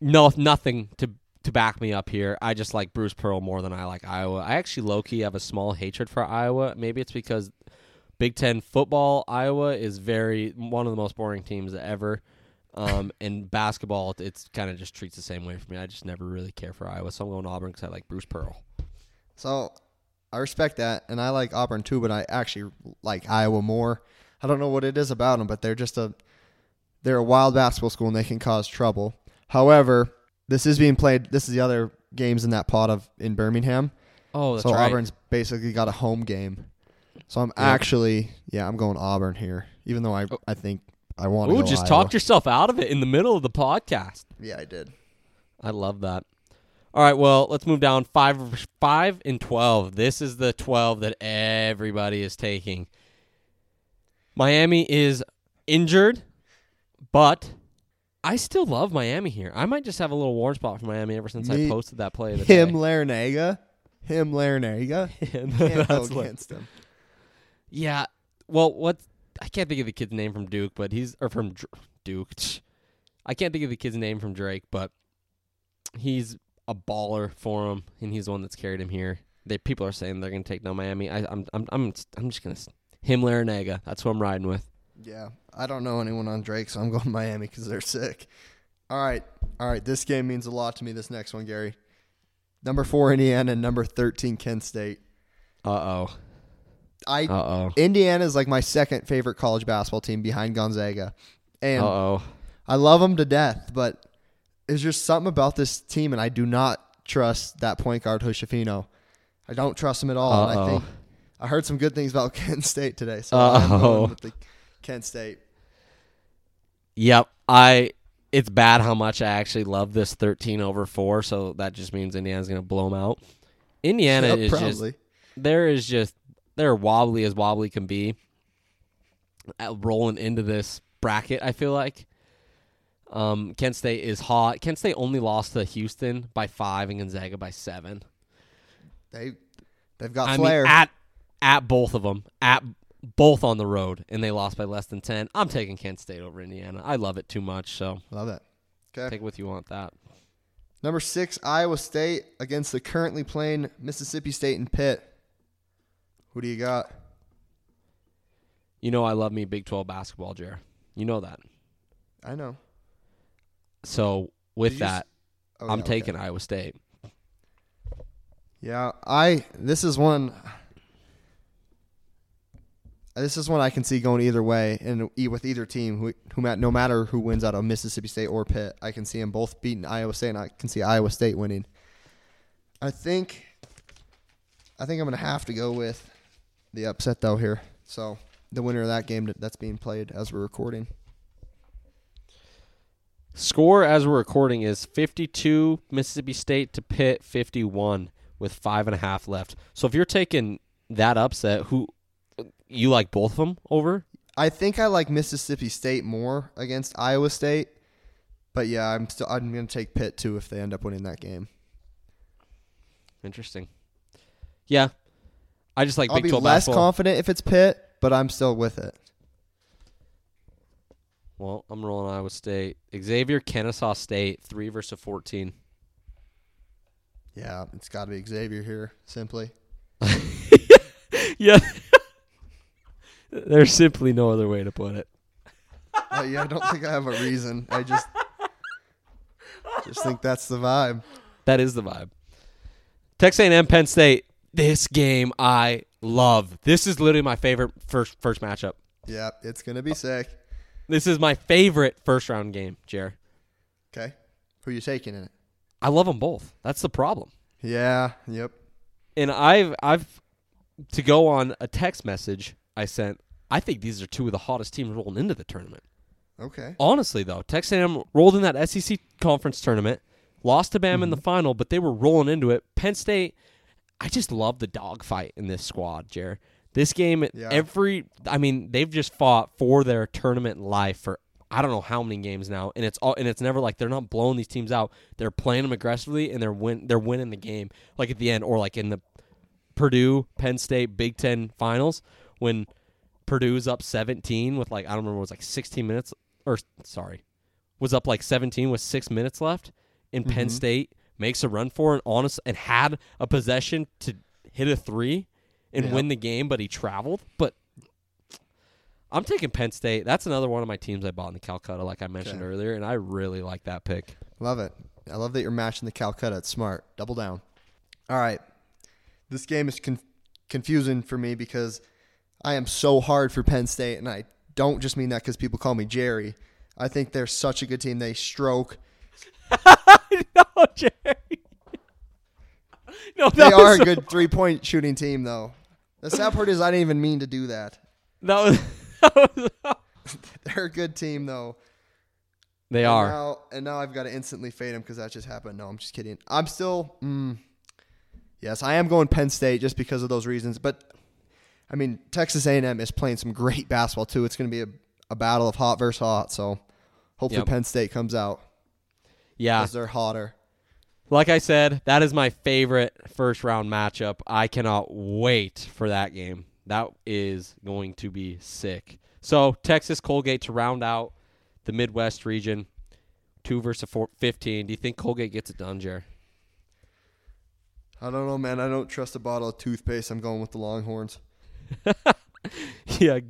no, nothing to to back me up here. I just like Bruce Pearl more than I like Iowa. I actually low key have a small hatred for Iowa. Maybe it's because Big Ten football, Iowa is very one of the most boring teams ever. Um, <laughs> and basketball, it's kind of just treats the same way for me. I just never really care for Iowa, so I'm going Auburn because I like Bruce Pearl. So I respect that, and I like Auburn too, but I actually like Iowa more. I don't know what it is about them, but they're just a they're a wild basketball school and they can cause trouble. However, this is being played. This is the other games in that pot of in Birmingham. Oh, that's right. so right. Auburn's basically got a home game. So I'm Yeah. actually yeah, I'm going Auburn here, even though I oh. I think I want to. Ooh, go just Iowa. talked yourself out of it in the middle of the podcast. Yeah, I did. I love that. All right, well, let's move down five, five and twelve. This is the twelve that everybody is taking. Miami is injured, but I still love Miami here. I might just have a little warm spot for Miami ever since Me- I posted that play. Of the Jim. Larrañaga, Jim Larrañaga. <laughs> Can't go against him. Yeah. Well, what I can't think of the kid's name from Duke, but he's or from Dr- Duke. I can't think of the kid's name from Drake, but he's a baller for him, and he's the one that's carried him here. They people are saying they're going to take down Miami. I, I'm I'm I'm I'm just going to Jim Larrañaga. That's who I'm riding with. Yeah, I don't know anyone on Drake, so I'm going Miami because they're sick. All right, all right. This game means a lot to me. This next one, Gary. Number four, Indiana, number thirteen, Kent State. Uh oh. I Uh oh. Indiana is like my second favorite college basketball team behind Gonzaga, Uh and oh. I love them to death. But there's just something about this team, and I do not trust that point guard Hood-Schifino. I don't trust him at all. And I Uh-oh. think I heard some good things about <laughs> Kent State today, so I'm Uh-oh. going with the Kent State. Yep. I. It's bad how much I actually love this 13 over four. So that just means Indiana's going to blow them out. Indiana Yep, is just probably. there is just they're wobbly as wobbly can be. Rolling into this bracket, I feel like. Um, Kent State is hot. Kent State only lost to Houston by five and Gonzaga by seven. They they've got I flair. mean, at at both of them, at both on the road, and they lost by less than ten. I'm taking Kent State over Indiana. I love it too much, so Love it. Okay. take what you want. That Number six, Iowa State against the currently playing Mississippi State and Pitt. Who do you got? you know, I love me Big Twelve basketball, Jer. You know that. I know. So with you s- that, Oh, I'm yeah, okay. taking Iowa State. Yeah, I. This is one. This is one I can see going either way, and with either team, who, who no matter who wins out of Mississippi State or Pitt, I can see them both beating Iowa State, and I can see Iowa State winning. I think. I think I'm gonna have to go with the upset though here. So the winner of that game that's being played as we're recording. Score as we're recording is 52 Mississippi State to Pitt 51 with five and a half left. So if you're taking that upset, who you like both of them over? I think I like Mississippi State more against Iowa State, but yeah, I'm still I'm gonna take Pitt too if they end up winning that game. Interesting. Yeah, I just like I'll Big be 12 less basketball. confident if it's Pitt, but I'm still with it. well, I'm rolling Iowa State. Xavier Kennesaw State three versus 14. Yeah, it's got to be Xavier here, simply. <laughs> yeah. There's simply no other way to put it. Uh, yeah, I don't think I have a reason. I just just think that's the vibe. That is the vibe. Texas A&M Penn State. This game I love. This is literally my favorite first first matchup. Yeah, it's gonna be sick. This is my favorite first round game, Jer. Okay, who you taking in it? I love them both. That's the problem. Yeah, yep. And I've I've to go on a text message I sent. I think these are two of the hottest teams rolling into the tournament. Okay. Honestly, though, Texas A&M rolled in that SEC conference tournament, lost to Bam in Mm-hmm. the final, but they were rolling into it. Penn State, I just love the dogfight in this squad, Jer. This game, Yeah. every, I mean, they've just fought for their tournament life for I don't know how many games now, and it's all, and it's never like they're not blowing these teams out. They're playing them aggressively, and they're win, they're winning the game, like at the end, or like in the Purdue Penn State Big Ten finals when Purdue's up 17 with like I don't remember it was like 16 minutes or sorry was up like 17 with six minutes left, and Penn mm-hmm. State makes a run for it, honest and had a possession to hit a three and Yeah. win the game, but he traveled. But I'm taking Penn State. That's another one of my teams I bought in the Calcutta, like I mentioned Okay. earlier, and I really like that pick. Love it. I love that you're matching the Calcutta. It's smart. Double down. All right. This game is con- confusing for me because I am so hard for Penn State, and I don't just mean that because people call me Jerry. I think they're such a good team. They stroke. <laughs> no, Jerry. <laughs> no, They are a good three point shooting team, though. The sad part is I didn't even mean to do that. That was. <laughs> That was They're a good team, though. they And are. Now, and now I've got to instantly fade them because that just happened. No, I'm just kidding. I'm still. Mm, yes, I am going Penn State just because of those reasons. But I mean, Texas A&M is playing some great <laughs> basketball too. It's going to be a, a battle of hot versus hot. So hopefully Yep. Penn State comes out Yeah. because they're hotter. Like I said, that is my favorite first round matchup. I cannot wait for that game. That is going to be sick. So, Texas Colgate to round out the Midwest region, 2 versus four, 15. Do you think Colgate gets it done, Jer? I don't know, man. I don't trust a bottle of toothpaste. I'm going with the Longhorns. <laughs> yeah,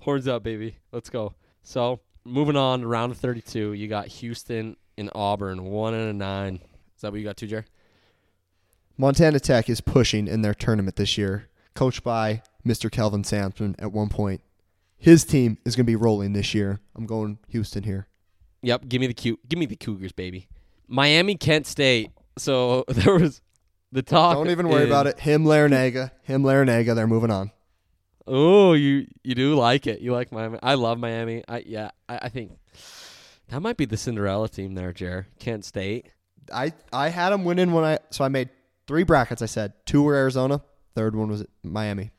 horns up, baby. Let's go. So moving on to round of 32, you got Houston and Auburn, one and a nine. Is that what you got, too, Jer? Montana Tech is pushing in their tournament this year, coached by Mr. Kelvin Sampson at one point. His team is going to be rolling this year. I'm going Houston here. Yep, give me the cute. Give me the Cougars, baby. Miami, Kent State. So <laughs> there was the talk. Don't even worry is- about it. Jim, Larrañaga. Jim, Larrañaga. They're moving on. Oh, you you do like it. You like Miami. I love Miami. I yeah. I, I think that might be the Cinderella team there, Jer. Kent State. I I had them winning when I so I made three brackets. I said two were Arizona, third one was Miami.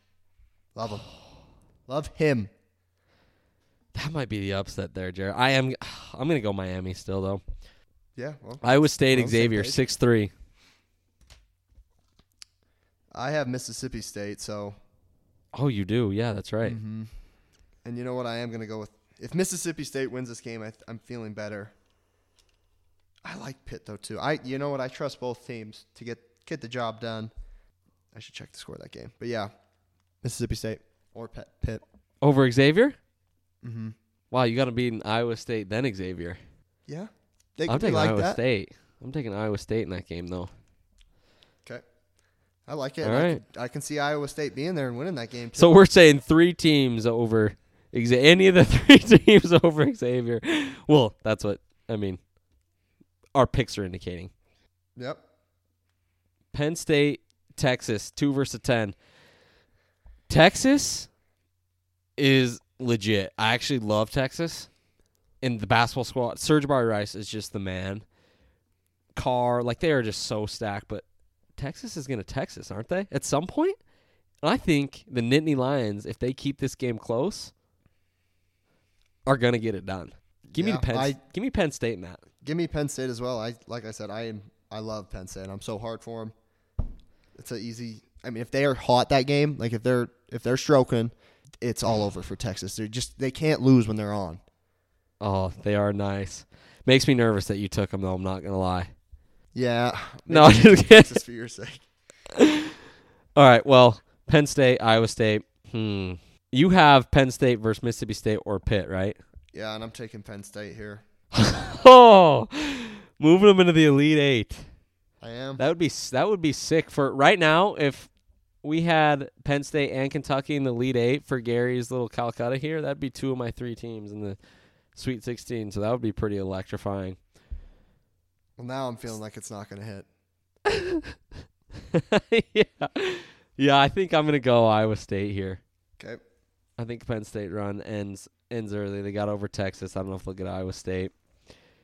Love him, <sighs> love him. That might be the upset there, Jer. I am. <sighs> I'm gonna go Miami still though. Yeah, well, Iowa State We're on the same Xavier six three. I have Mississippi State, so Oh, you do? Yeah, that's right. mhm. and you know what? I am gonna go with if Mississippi State wins this game, I, th- I'm feeling better. I like Pitt though too. I you know what? I trust both teams to get get the job done. I should check the score of that game, but yeah, Mississippi State or Pitt. Pitt. Over Xavier. Mm-hmm. Wow, you got to beat Iowa State then Xavier. Yeah, they, I'm taking like Iowa that. State. I'm taking Iowa State in that game though. I like it. All I, can, I can see Iowa State being there and winning that game too. So we're saying three teams over <laughs> any of the three <laughs> teams over Xavier. Well, that's what I mean. Our picks are indicating. yep. Penn State, Texas, two versus ten. Texas is legit. I actually love Texas. And the basketball squad, Sir'Jabari Rice is just the man. Carr, like they are just so stacked, but Texas is gonna Texas, aren't they? At some point? I think the Nittany Lions, if they keep this game close, are gonna get it done. Give Yeah, me the Penn I- give me Penn State in that. Give me Penn State as well. I like I said, I am I love Penn State. I'm so hard for them. It's a easy. I mean, if they are hot that game, like if they're if they're stroking, it's all over for Texas. They're just they can't lose when they're on. Oh, they are nice. Makes me nervous that you took them though. I'm not gonna lie. Yeah. No, I'm just kidding. Texas for your sake. <laughs> All right. Well, Penn State, Iowa State. Hmm. You have Penn State versus Mississippi State or Pitt, right? Yeah, and I'm taking Penn State here. <laughs> Oh, moving them into the Elite Eight. I am. That would be that would be sick for right now. If we had Penn State and Kentucky in the Elite Eight for Gary's little Calcutta here, that'd be two of my three teams in the Sweet 16. So that would be pretty electrifying. Well, now I'm feeling like it's not going to hit. <laughs> yeah, yeah. I think I'm gonna go Iowa State here. Okay. I think Penn State run ends ends early. They got over Texas. I don't know if they'll get Iowa State.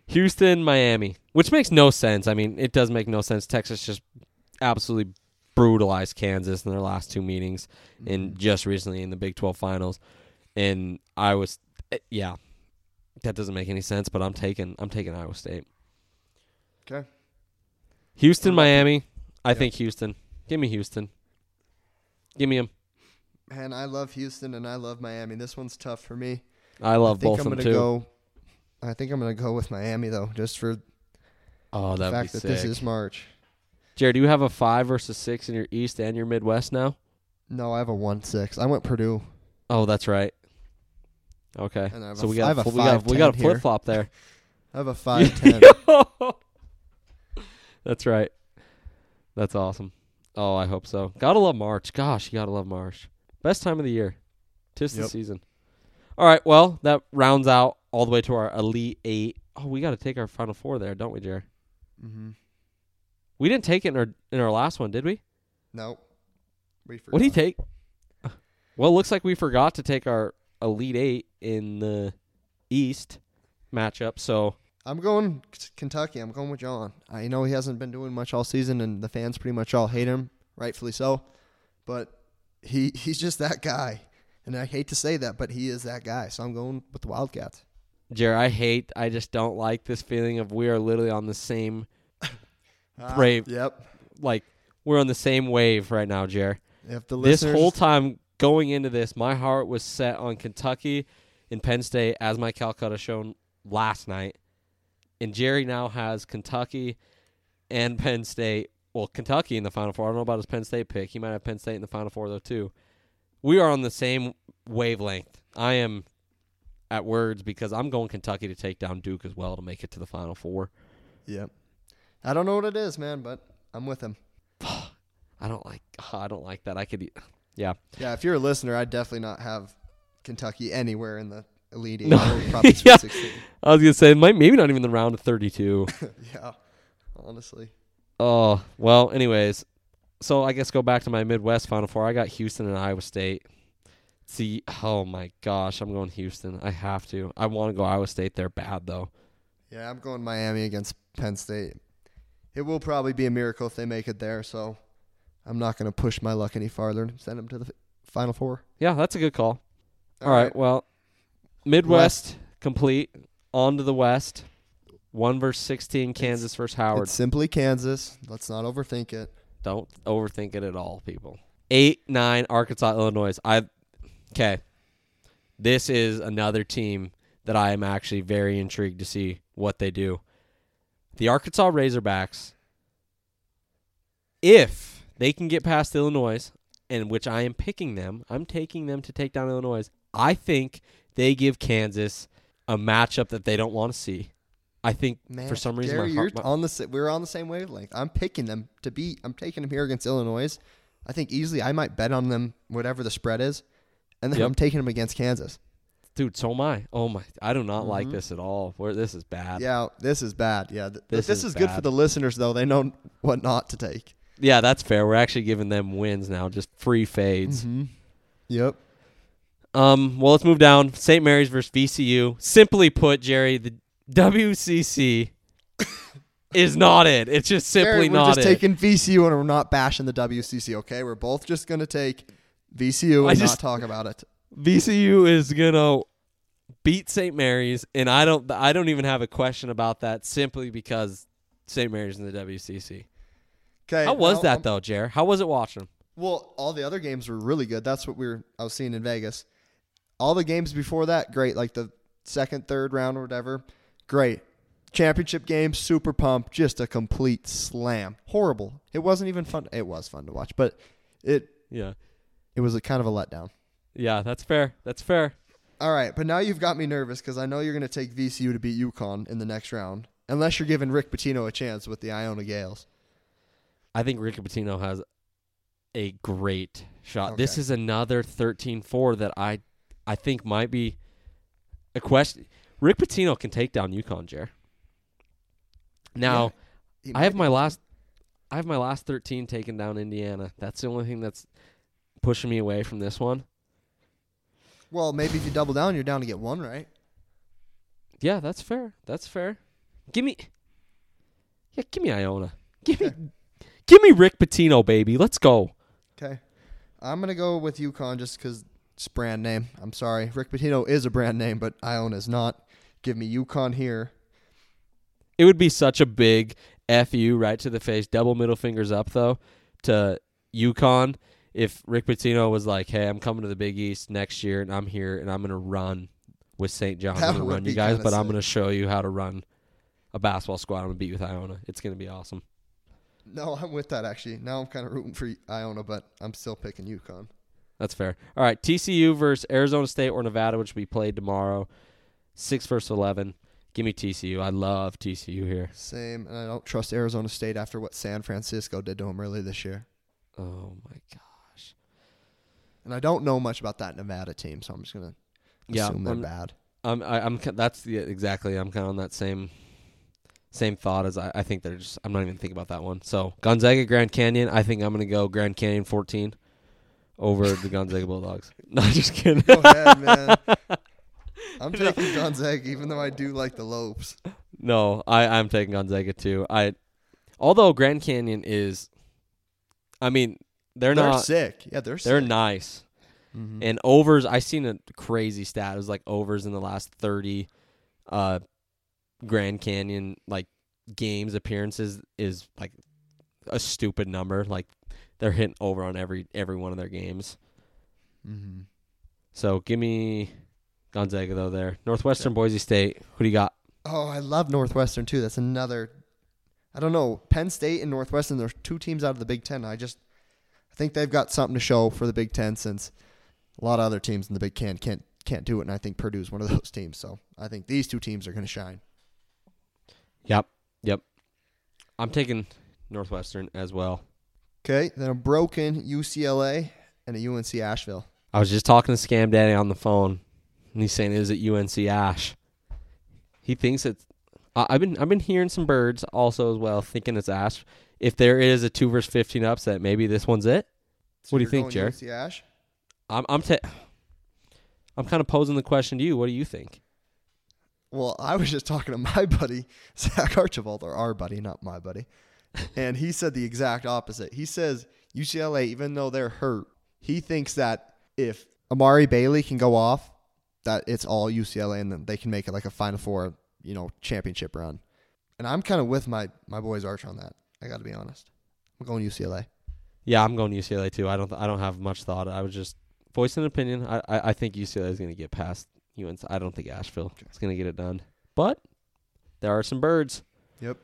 Houston, Miami, which makes no sense. I mean, it does make no sense. Texas just absolutely brutalized Kansas in their last two meetings, and mm-hmm. just recently in the Big 12 finals. And I was, eh, yeah, that doesn't make any sense. But I'm taking I'm taking Iowa State. Okay. Houston, Miami. I think Houston. Give me Houston. Give me them. Man, I love Houston and I love Miami. This one's tough for me. I love I think both I'm of them gonna too. go. I think I'm gonna go with Miami though, just for oh, the that would be fact that sick. this is March. Jared, do you have a five versus six in your East and your Midwest now? No, I have a one six. I went Purdue. Oh, that's right. Okay, And I have so a we f- I got have a we got we got a 5'10" here. flip flop there. <laughs> I have a five <laughs> ten. That's right. That's awesome. Oh, I hope so. Gotta love March. Gosh, you gotta love March. Best time of the year. Tis the season. All right, well, that rounds out all the way to our Elite Eight. Oh, we got to take our Final Four there, don't we, Jared? mm-hmm. We didn't take it in our in our last one, did we? Nope. We forgot. What did he take? Well, it looks like we forgot to take our Elite Eight in the East matchup. So I'm going Kentucky. I'm going with John. I know he hasn't been doing much all season, and the fans pretty much all hate him, rightfully so. But he he's just that guy, and I hate to say that, but he is that guy. So I'm going with the Wildcats. Jer, I hate. I just don't like this feeling of we are literally on the same <laughs> Ah, Brave. Yep. like we're on the same wave right now, Jer. If the This whole time going into this, my heart was set on Kentucky and Penn State as my Calcutta shown last night. And Jerry now has Kentucky and Penn State. Well, Kentucky in the Final Four. I don't know about his Penn State pick. He might have Penn State in the Final Four though too. we are on the same wavelength. I am at words because I'm going Kentucky to take down Duke as well to make it to the Final Four. Yep. I don't know what it is, man, but I'm with him. <sighs> I don't like. <sighs> I don't like that. I could. <sighs> Yeah. Yeah, if you're a listener, I'd definitely not have Kentucky anywhere in the Elite Eight. <laughs> No. I Yeah. I was gonna say might maybe not even the round of 32. <laughs> yeah, honestly. oh well. Anyways, so I guess go back to my Midwest Final Four. I got Houston and Iowa State. See, oh my gosh, I'm going Houston. I have to. I want to go Iowa State. They're bad though. Yeah, I'm going Miami against Penn State. It will probably be a miracle if they make it there, so I'm not going to push my luck any farther and send them to the Final Four. Yeah, that's a good call. All right. Well, Midwest complete. On to the West. One versus sixteen. Kansas versus Howard. It's simply Kansas. Let's not overthink it. Don't overthink it at all, people. Eight, nine, Arkansas, Illinois. I okay. This is another team that I am actually very intrigued to see what they do. The Arkansas Razorbacks, if they can get past Illinois, and which I am picking them, I'm taking them to take down Illinois. I think they give Kansas a matchup that they don't want to see. I think Man, for some reason my heart, my- on the we're on the same wavelength. I'm picking them to beat. I'm taking them here against Illinois. I think easily I might bet on them whatever the spread is, and then Yep. I'm taking them against Kansas. dude, so am I. Oh my, I do not like this at all. Where this is bad. Yeah, this is bad. Yeah, th- This this, is is, good for the listeners though. They know what not to take. Yeah, that's fair. We're actually giving them wins now, just free fades. Mm-hmm. Yep. Um, well, let's move down. St. Mary's versus VCU. Simply put, Jerry, the WCC <coughs> is not it. It's just simply Gary, we're not just it. taking VCU and we're not bashing the WCC. Okay, we're both just gonna take VCU and I just- not talk about it. VCU is gonna beat St. Mary's, and I don't. I don't even have a question about that. Simply because St. Mary's in the WCC. Okay. How was now that though, Jer? How was it watching? Well, all the other games were really good. That's what we were I was seeing in Vegas. All the games before that, great. Like the second, third round or whatever, great. Championship game, super pump, just a complete slam. Horrible. It wasn't even fun. It was fun to watch, but it Yeah, it was a kind of a letdown. yeah, that's fair. That's fair. All right, but now you've got me nervous because I know you're going to take VCU to beat UConn in the next round, unless you're giving Rick Pitino a chance with the Iona Gaels. I think Rick Pitino has a great shot. This is another 13-4 that I I think might be a question. Rick Pitino can take down UConn, Jer. Now, He I have my last I have my last 13 taken down Indiana. That's the only thing that's pushing me away from this one. Well, maybe if you double down, you're down to get one, right? Yeah, that's fair. That's fair. Give me Yeah, give me Iona. Give me Give me Rick Pitino, baby. Let's go. Okay. I'm going to go with UConn just because it's brand name. I'm sorry. Rick Pitino is a brand name, but Iona is not. Give me UConn here. It would be such a big fu right to the face, double middle fingers up though to UConn if Rick Pitino was like, "Hey, I'm coming to the Big East next year, and I'm here, and I'm gonna run with St. John. I'm gonna run you guys, but I'm gonna show you how to run a basketball squad. I'm gonna beat you with Iona. It's gonna be awesome. No, I'm with that actually. Now I'm kind of rooting for Iona, but I'm still picking UConn. That's fair. All right, TCU versus Arizona State or Nevada, which will be played tomorrow, six versus eleven. Give me TCU. I love TCU here. Same, and I don't trust Arizona State after what San Francisco did to them early this year. Oh my gosh. And I don't know much about that Nevada team, so I'm just gonna Yeah, assume they're I'm- bad. I'm I, I'm that's the exactly. I'm kind of on that same same thought as I, I think they're just. I'm not even thinking about that one. So Gonzaga Grand Canyon. I think I'm gonna go Grand Canyon 14 over the Gonzaga Bulldogs. <laughs> No, just kidding. Go ahead, man. <laughs> I'm taking Gonzaga, even though I do like the Lopes. no, I I'm taking Gonzaga too. I although Grand Canyon is, I mean they're, They're, not. sick. Yeah, they're They're sick. nice. Mhm. And overs, I seen a crazy stat. It was like overs in the last thirty uh Grand Canyon like games appearances is like a stupid number. Like they're hitting over on every every one of their games. Mhm. So give me Gonzaga though there. Northwestern Boise State. Who do you got? Oh, I love Northwestern too. That's another. I don't know. Penn State and Northwestern. There's two teams out of the Big Ten. I just, I think they've got something to show for the Big Ten since A lot of other teams in the Big Ten can't can't do it, and I think Purdue's one of <laughs> those teams. So I think these two teams are going to shine. Yep. Yep. I'm taking Northwestern as well. Okay, then a broken UCLA and a UNC Asheville. I was just talking to Scam Daddy on the phone, and he's saying, "Is it UNC Ash?" He thinks it's. I've been I've been hearing some birds also as well, thinking it's Ash. If there is a two versus fifteen upset, maybe this one's it. So What do you think, Jared? UNC Ash? I'm I'm ta- I'm kind of posing the question to you. What do you think? Well, I was just talking to my <laughs> buddy Zach Archibald, or our buddy, not my buddy, and he said the exact opposite. He says UCLA, even though they're hurt, he thinks that if Amari Bailey can go off, that it's all UCLA, and then they can make it like a Final Four, you know, championship run. And I'm kind of with my my boys Arch on that. I got to be honest. I'm going UCLA. Yeah, I'm going UCLA too. I don't I don't have much thought. I was just voicing an opinion. I I, I think UCLA is going to get past UNC. I don't think Asheville is going to get it done. But there are some birds. Yep.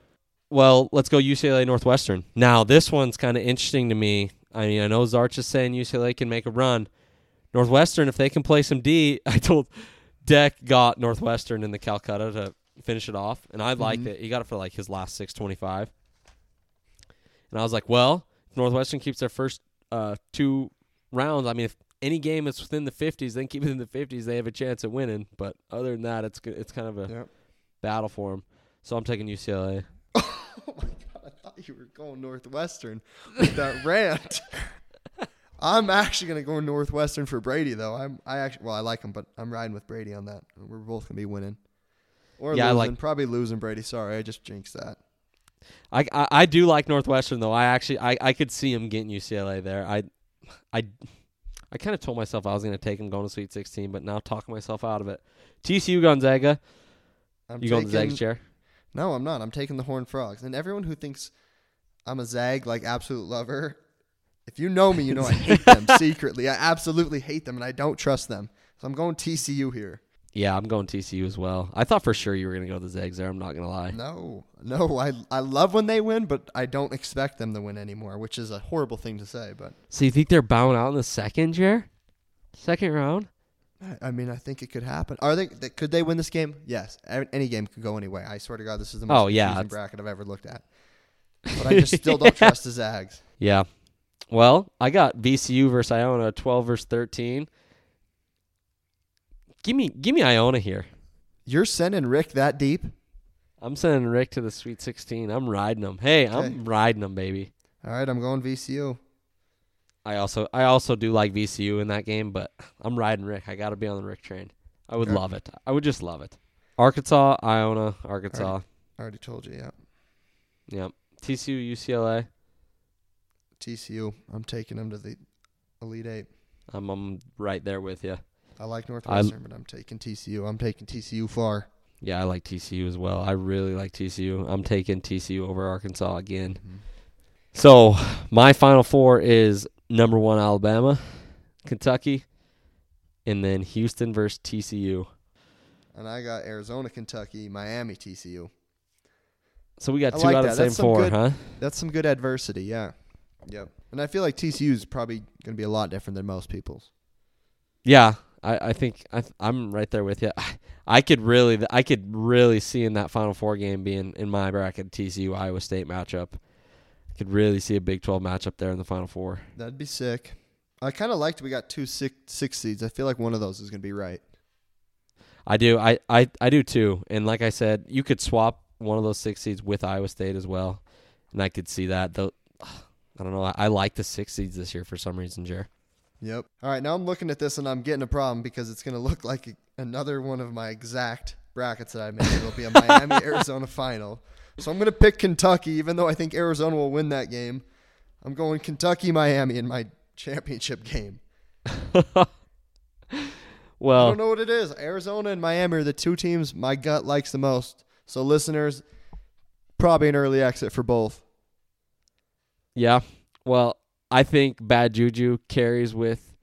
Well, let's go UCLA Northwestern. Now, this one's kind of interesting to me. I mean, I know Zarch is saying UCLA can make a run. Northwestern, if they can play some D, <laughs> I told Deck got Northwestern in the Calcutta to finish it off, and I liked Mhm. it. He got it for like his last six twenty five, and I was like, well, if Northwestern keeps their first uh, two rounds, I mean, if any game is within the fifties, then keep it in the fifties, they have a chance at winning. But other than that, it's. It's kind of a Yep. battle for them. So I'm taking UCLA. <laughs> Oh my god, I thought you were going Northwestern with that <laughs> rant. I'm actually gonna go Northwestern for Brady though. I'm I actually well I like him, but I'm riding with Brady on that. We're both gonna be winning. Or Yeah, losing. like- probably losing Brady. Sorry, I just jinxed that. I, I, I do like Northwestern though. I actually I, I could see him getting UCLA there. I I I kind of told myself I was going to take him going to Sweet 16, but now talking myself out of it. TCU Gonzaga. I'm You going the Zags chair? No, I'm not. I'm taking the Horned Frogs. And everyone who thinks I'm a Zag like absolute lover, if you know me, you know I hate them <laughs> secretly. I absolutely hate them, and I don't trust them. So I'm going TCU here. Yeah, I'm going TCU as well. I thought for sure you were going to go to the Zags there. I'm not going to lie. No, no, I I love when they win, but I don't expect them to win anymore, which is a horrible thing to say. But So you think they're bowing out in the second chair? Second round? I, mean, I think it could happen. Are they? Could they win this game? Yes, any game could go anyway. I swear to God, this is the most Oh, yeah, confusing bracket I've ever looked at. <laughs> But I just still don't trust the Zags. <laughs> Yeah. Well, I got VCU versus Iona, 12 versus 13. Give me give me Iona here. You're sending Rick that deep? I'm sending Rick to the Sweet 16. I'm riding them. Hey, Okay. I'm riding them, baby. All right, I'm going VCU. I also I also do like VCU in that game, but <laughs> I'm riding Rick. I got to be on the Rick train. I would Okay. love it. I would just love it. Arkansas, Iona, Arkansas. I already told you, yeah. Yep. TCU, UCLA. TCU. I'm taking them to the Elite Eight. I'm I'm right there with you. I like Northwestern, but I'm taking TCU. I'm taking TCU far. Yeah, I like TCU as well. I really like TCU. I'm taking TCU over Arkansas again. Mm-hmm. So my final four is number one Alabama, Kentucky, and then Houston versus TCU. And I got Arizona, Kentucky, Miami, TCU. So we got I two like out that. of the same That's four, good- huh? That's some good adversity, yeah. Yep. And I feel like TCU is probably going to be a lot different than most people's. Yeah, I, I think I, I'm right there with you. <laughs> I could really, I could really see in that Final Four game being in my bracket TCU Iowa State matchup. Could really see a Big 12 matchup there in the Final Four. That'd be sick. I kind of liked we got two six, six seeds. I feel like one of those is going to be right. I do, I, I, I do too. And like I said, you could swap one of those six seeds with Iowa State as well, and I could see that. Though, <sighs> I don't know. I, I like the six seeds this year for some reason, Jer. Yep. All right, now I'm looking at this and I'm getting a problem because it's going <laughs> to look like another one of my exact brackets that I made. It'll be a <laughs> Miami Arizona final. So I'm going to pick Kentucky, even though I think Arizona will win that game. I'm going Kentucky Miami in my championship game. <laughs> Well, I don't know what it is. Arizona and Miami are the two teams my gut likes the most. So listeners, probably an early exit for both. Yeah. Well, I think bad juju carries with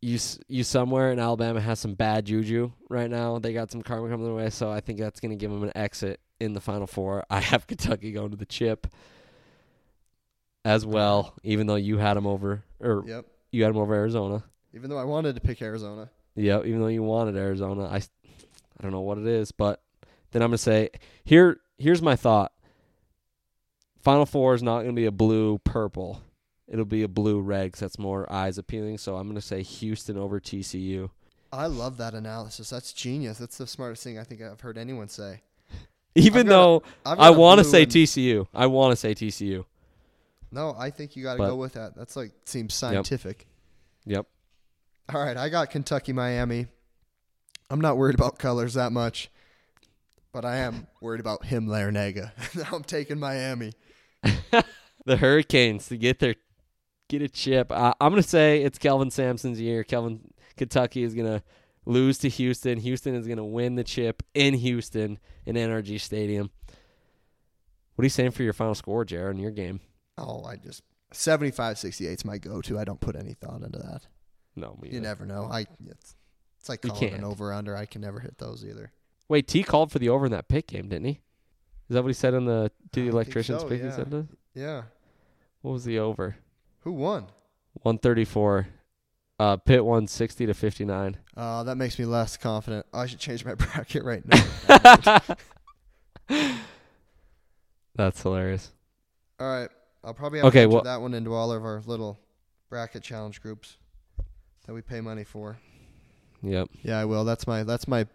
you you somewhere, and Alabama has some bad juju right now. They got some karma coming their way, so I think that's going to give them an exit in the Final Four. <laughs> I have Kentucky going to the chip as well, even though you had them over or Yep. you had them over Arizona. Even though I wanted to pick Arizona. Yeah, even though you wanted Arizona, I I don't know what it is, but then I'm gonna say here. Here's my thought. Final four is not gonna be a blue purple. It'll be a blue red 'cause that's more eyes appealing. So I'm gonna say Houston over TCU. I love that analysis. That's genius. That's the smartest thing I think I've heard anyone say. <laughs> Even got though I've I want to say and- TCU, I want to say TCU. No, I think you got to go with that. That's like seems scientific. Yep. All right, I got Kentucky, Miami. I'm not worried about colors that much, but I am worried about Jim, Larrañaga. <laughs> now I'm taking Miami. <laughs> the Hurricanes to get their get a chip. Uh, I'm gonna say it's Kelvin Sampson's year. Kelvin Kentucky is gonna lose to Houston. Houston is gonna win the chip in Houston in NRG Stadium. What are you saying for your final score, Jared, in your game? Oh, I just 75-68 is my go-to. I don't put any thought into that. No, me You either. never know. I it's, it's like calling an over under. I can never hit those either. Wait, T called for the over in that pick game, didn't he? Is that what he said in the to the electrician's so, pick? He said that? Yeah. What was the over? Who won? One thirty four. Uh, Pitt won sixty to fifty nine. Uh, that makes me less confident. I should change my <laughs> bracket right now. <laughs> That's hilarious. all right. I'll probably have Okay, to well- that one into all of our little bracket challenge groups that we pay money for. Yep. Yeah, I will. That's my that's my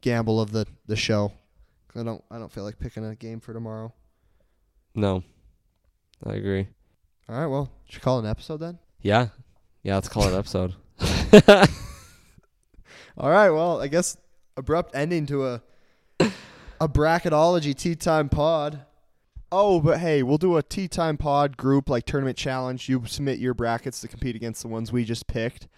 gamble of the the show. I don't I don't feel like picking a game for tomorrow. No. I agree. All right, well, should we call it an episode then? Yeah. Yeah, let's call it an episode. <laughs> <laughs> All right, well, I guess abrupt ending to a a bracketology tea time pod. Oh, but hey, we'll do a tea time pod group like tournament challenge. You submit your brackets to compete against the ones we just picked.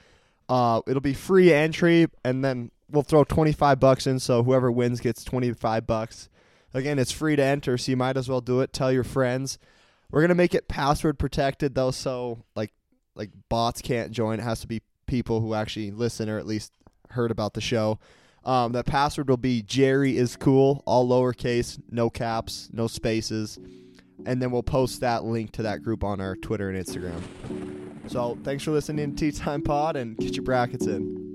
Uh, it'll be free entry, and then we'll throw twenty five bucks in. So whoever wins gets twenty five bucks. Again, it's free to enter, so you might as well do it. Tell your friends. We're gonna make it password protected though, so like like bots can't join. It has to be people who actually listen or at least heard about the show. Um, the password will be Jerry is cool, all lowercase, no caps, no spaces, and then we'll post that link to that group on our Twitter and Instagram. So thanks for listening to Tea Time Pod and get your brackets in.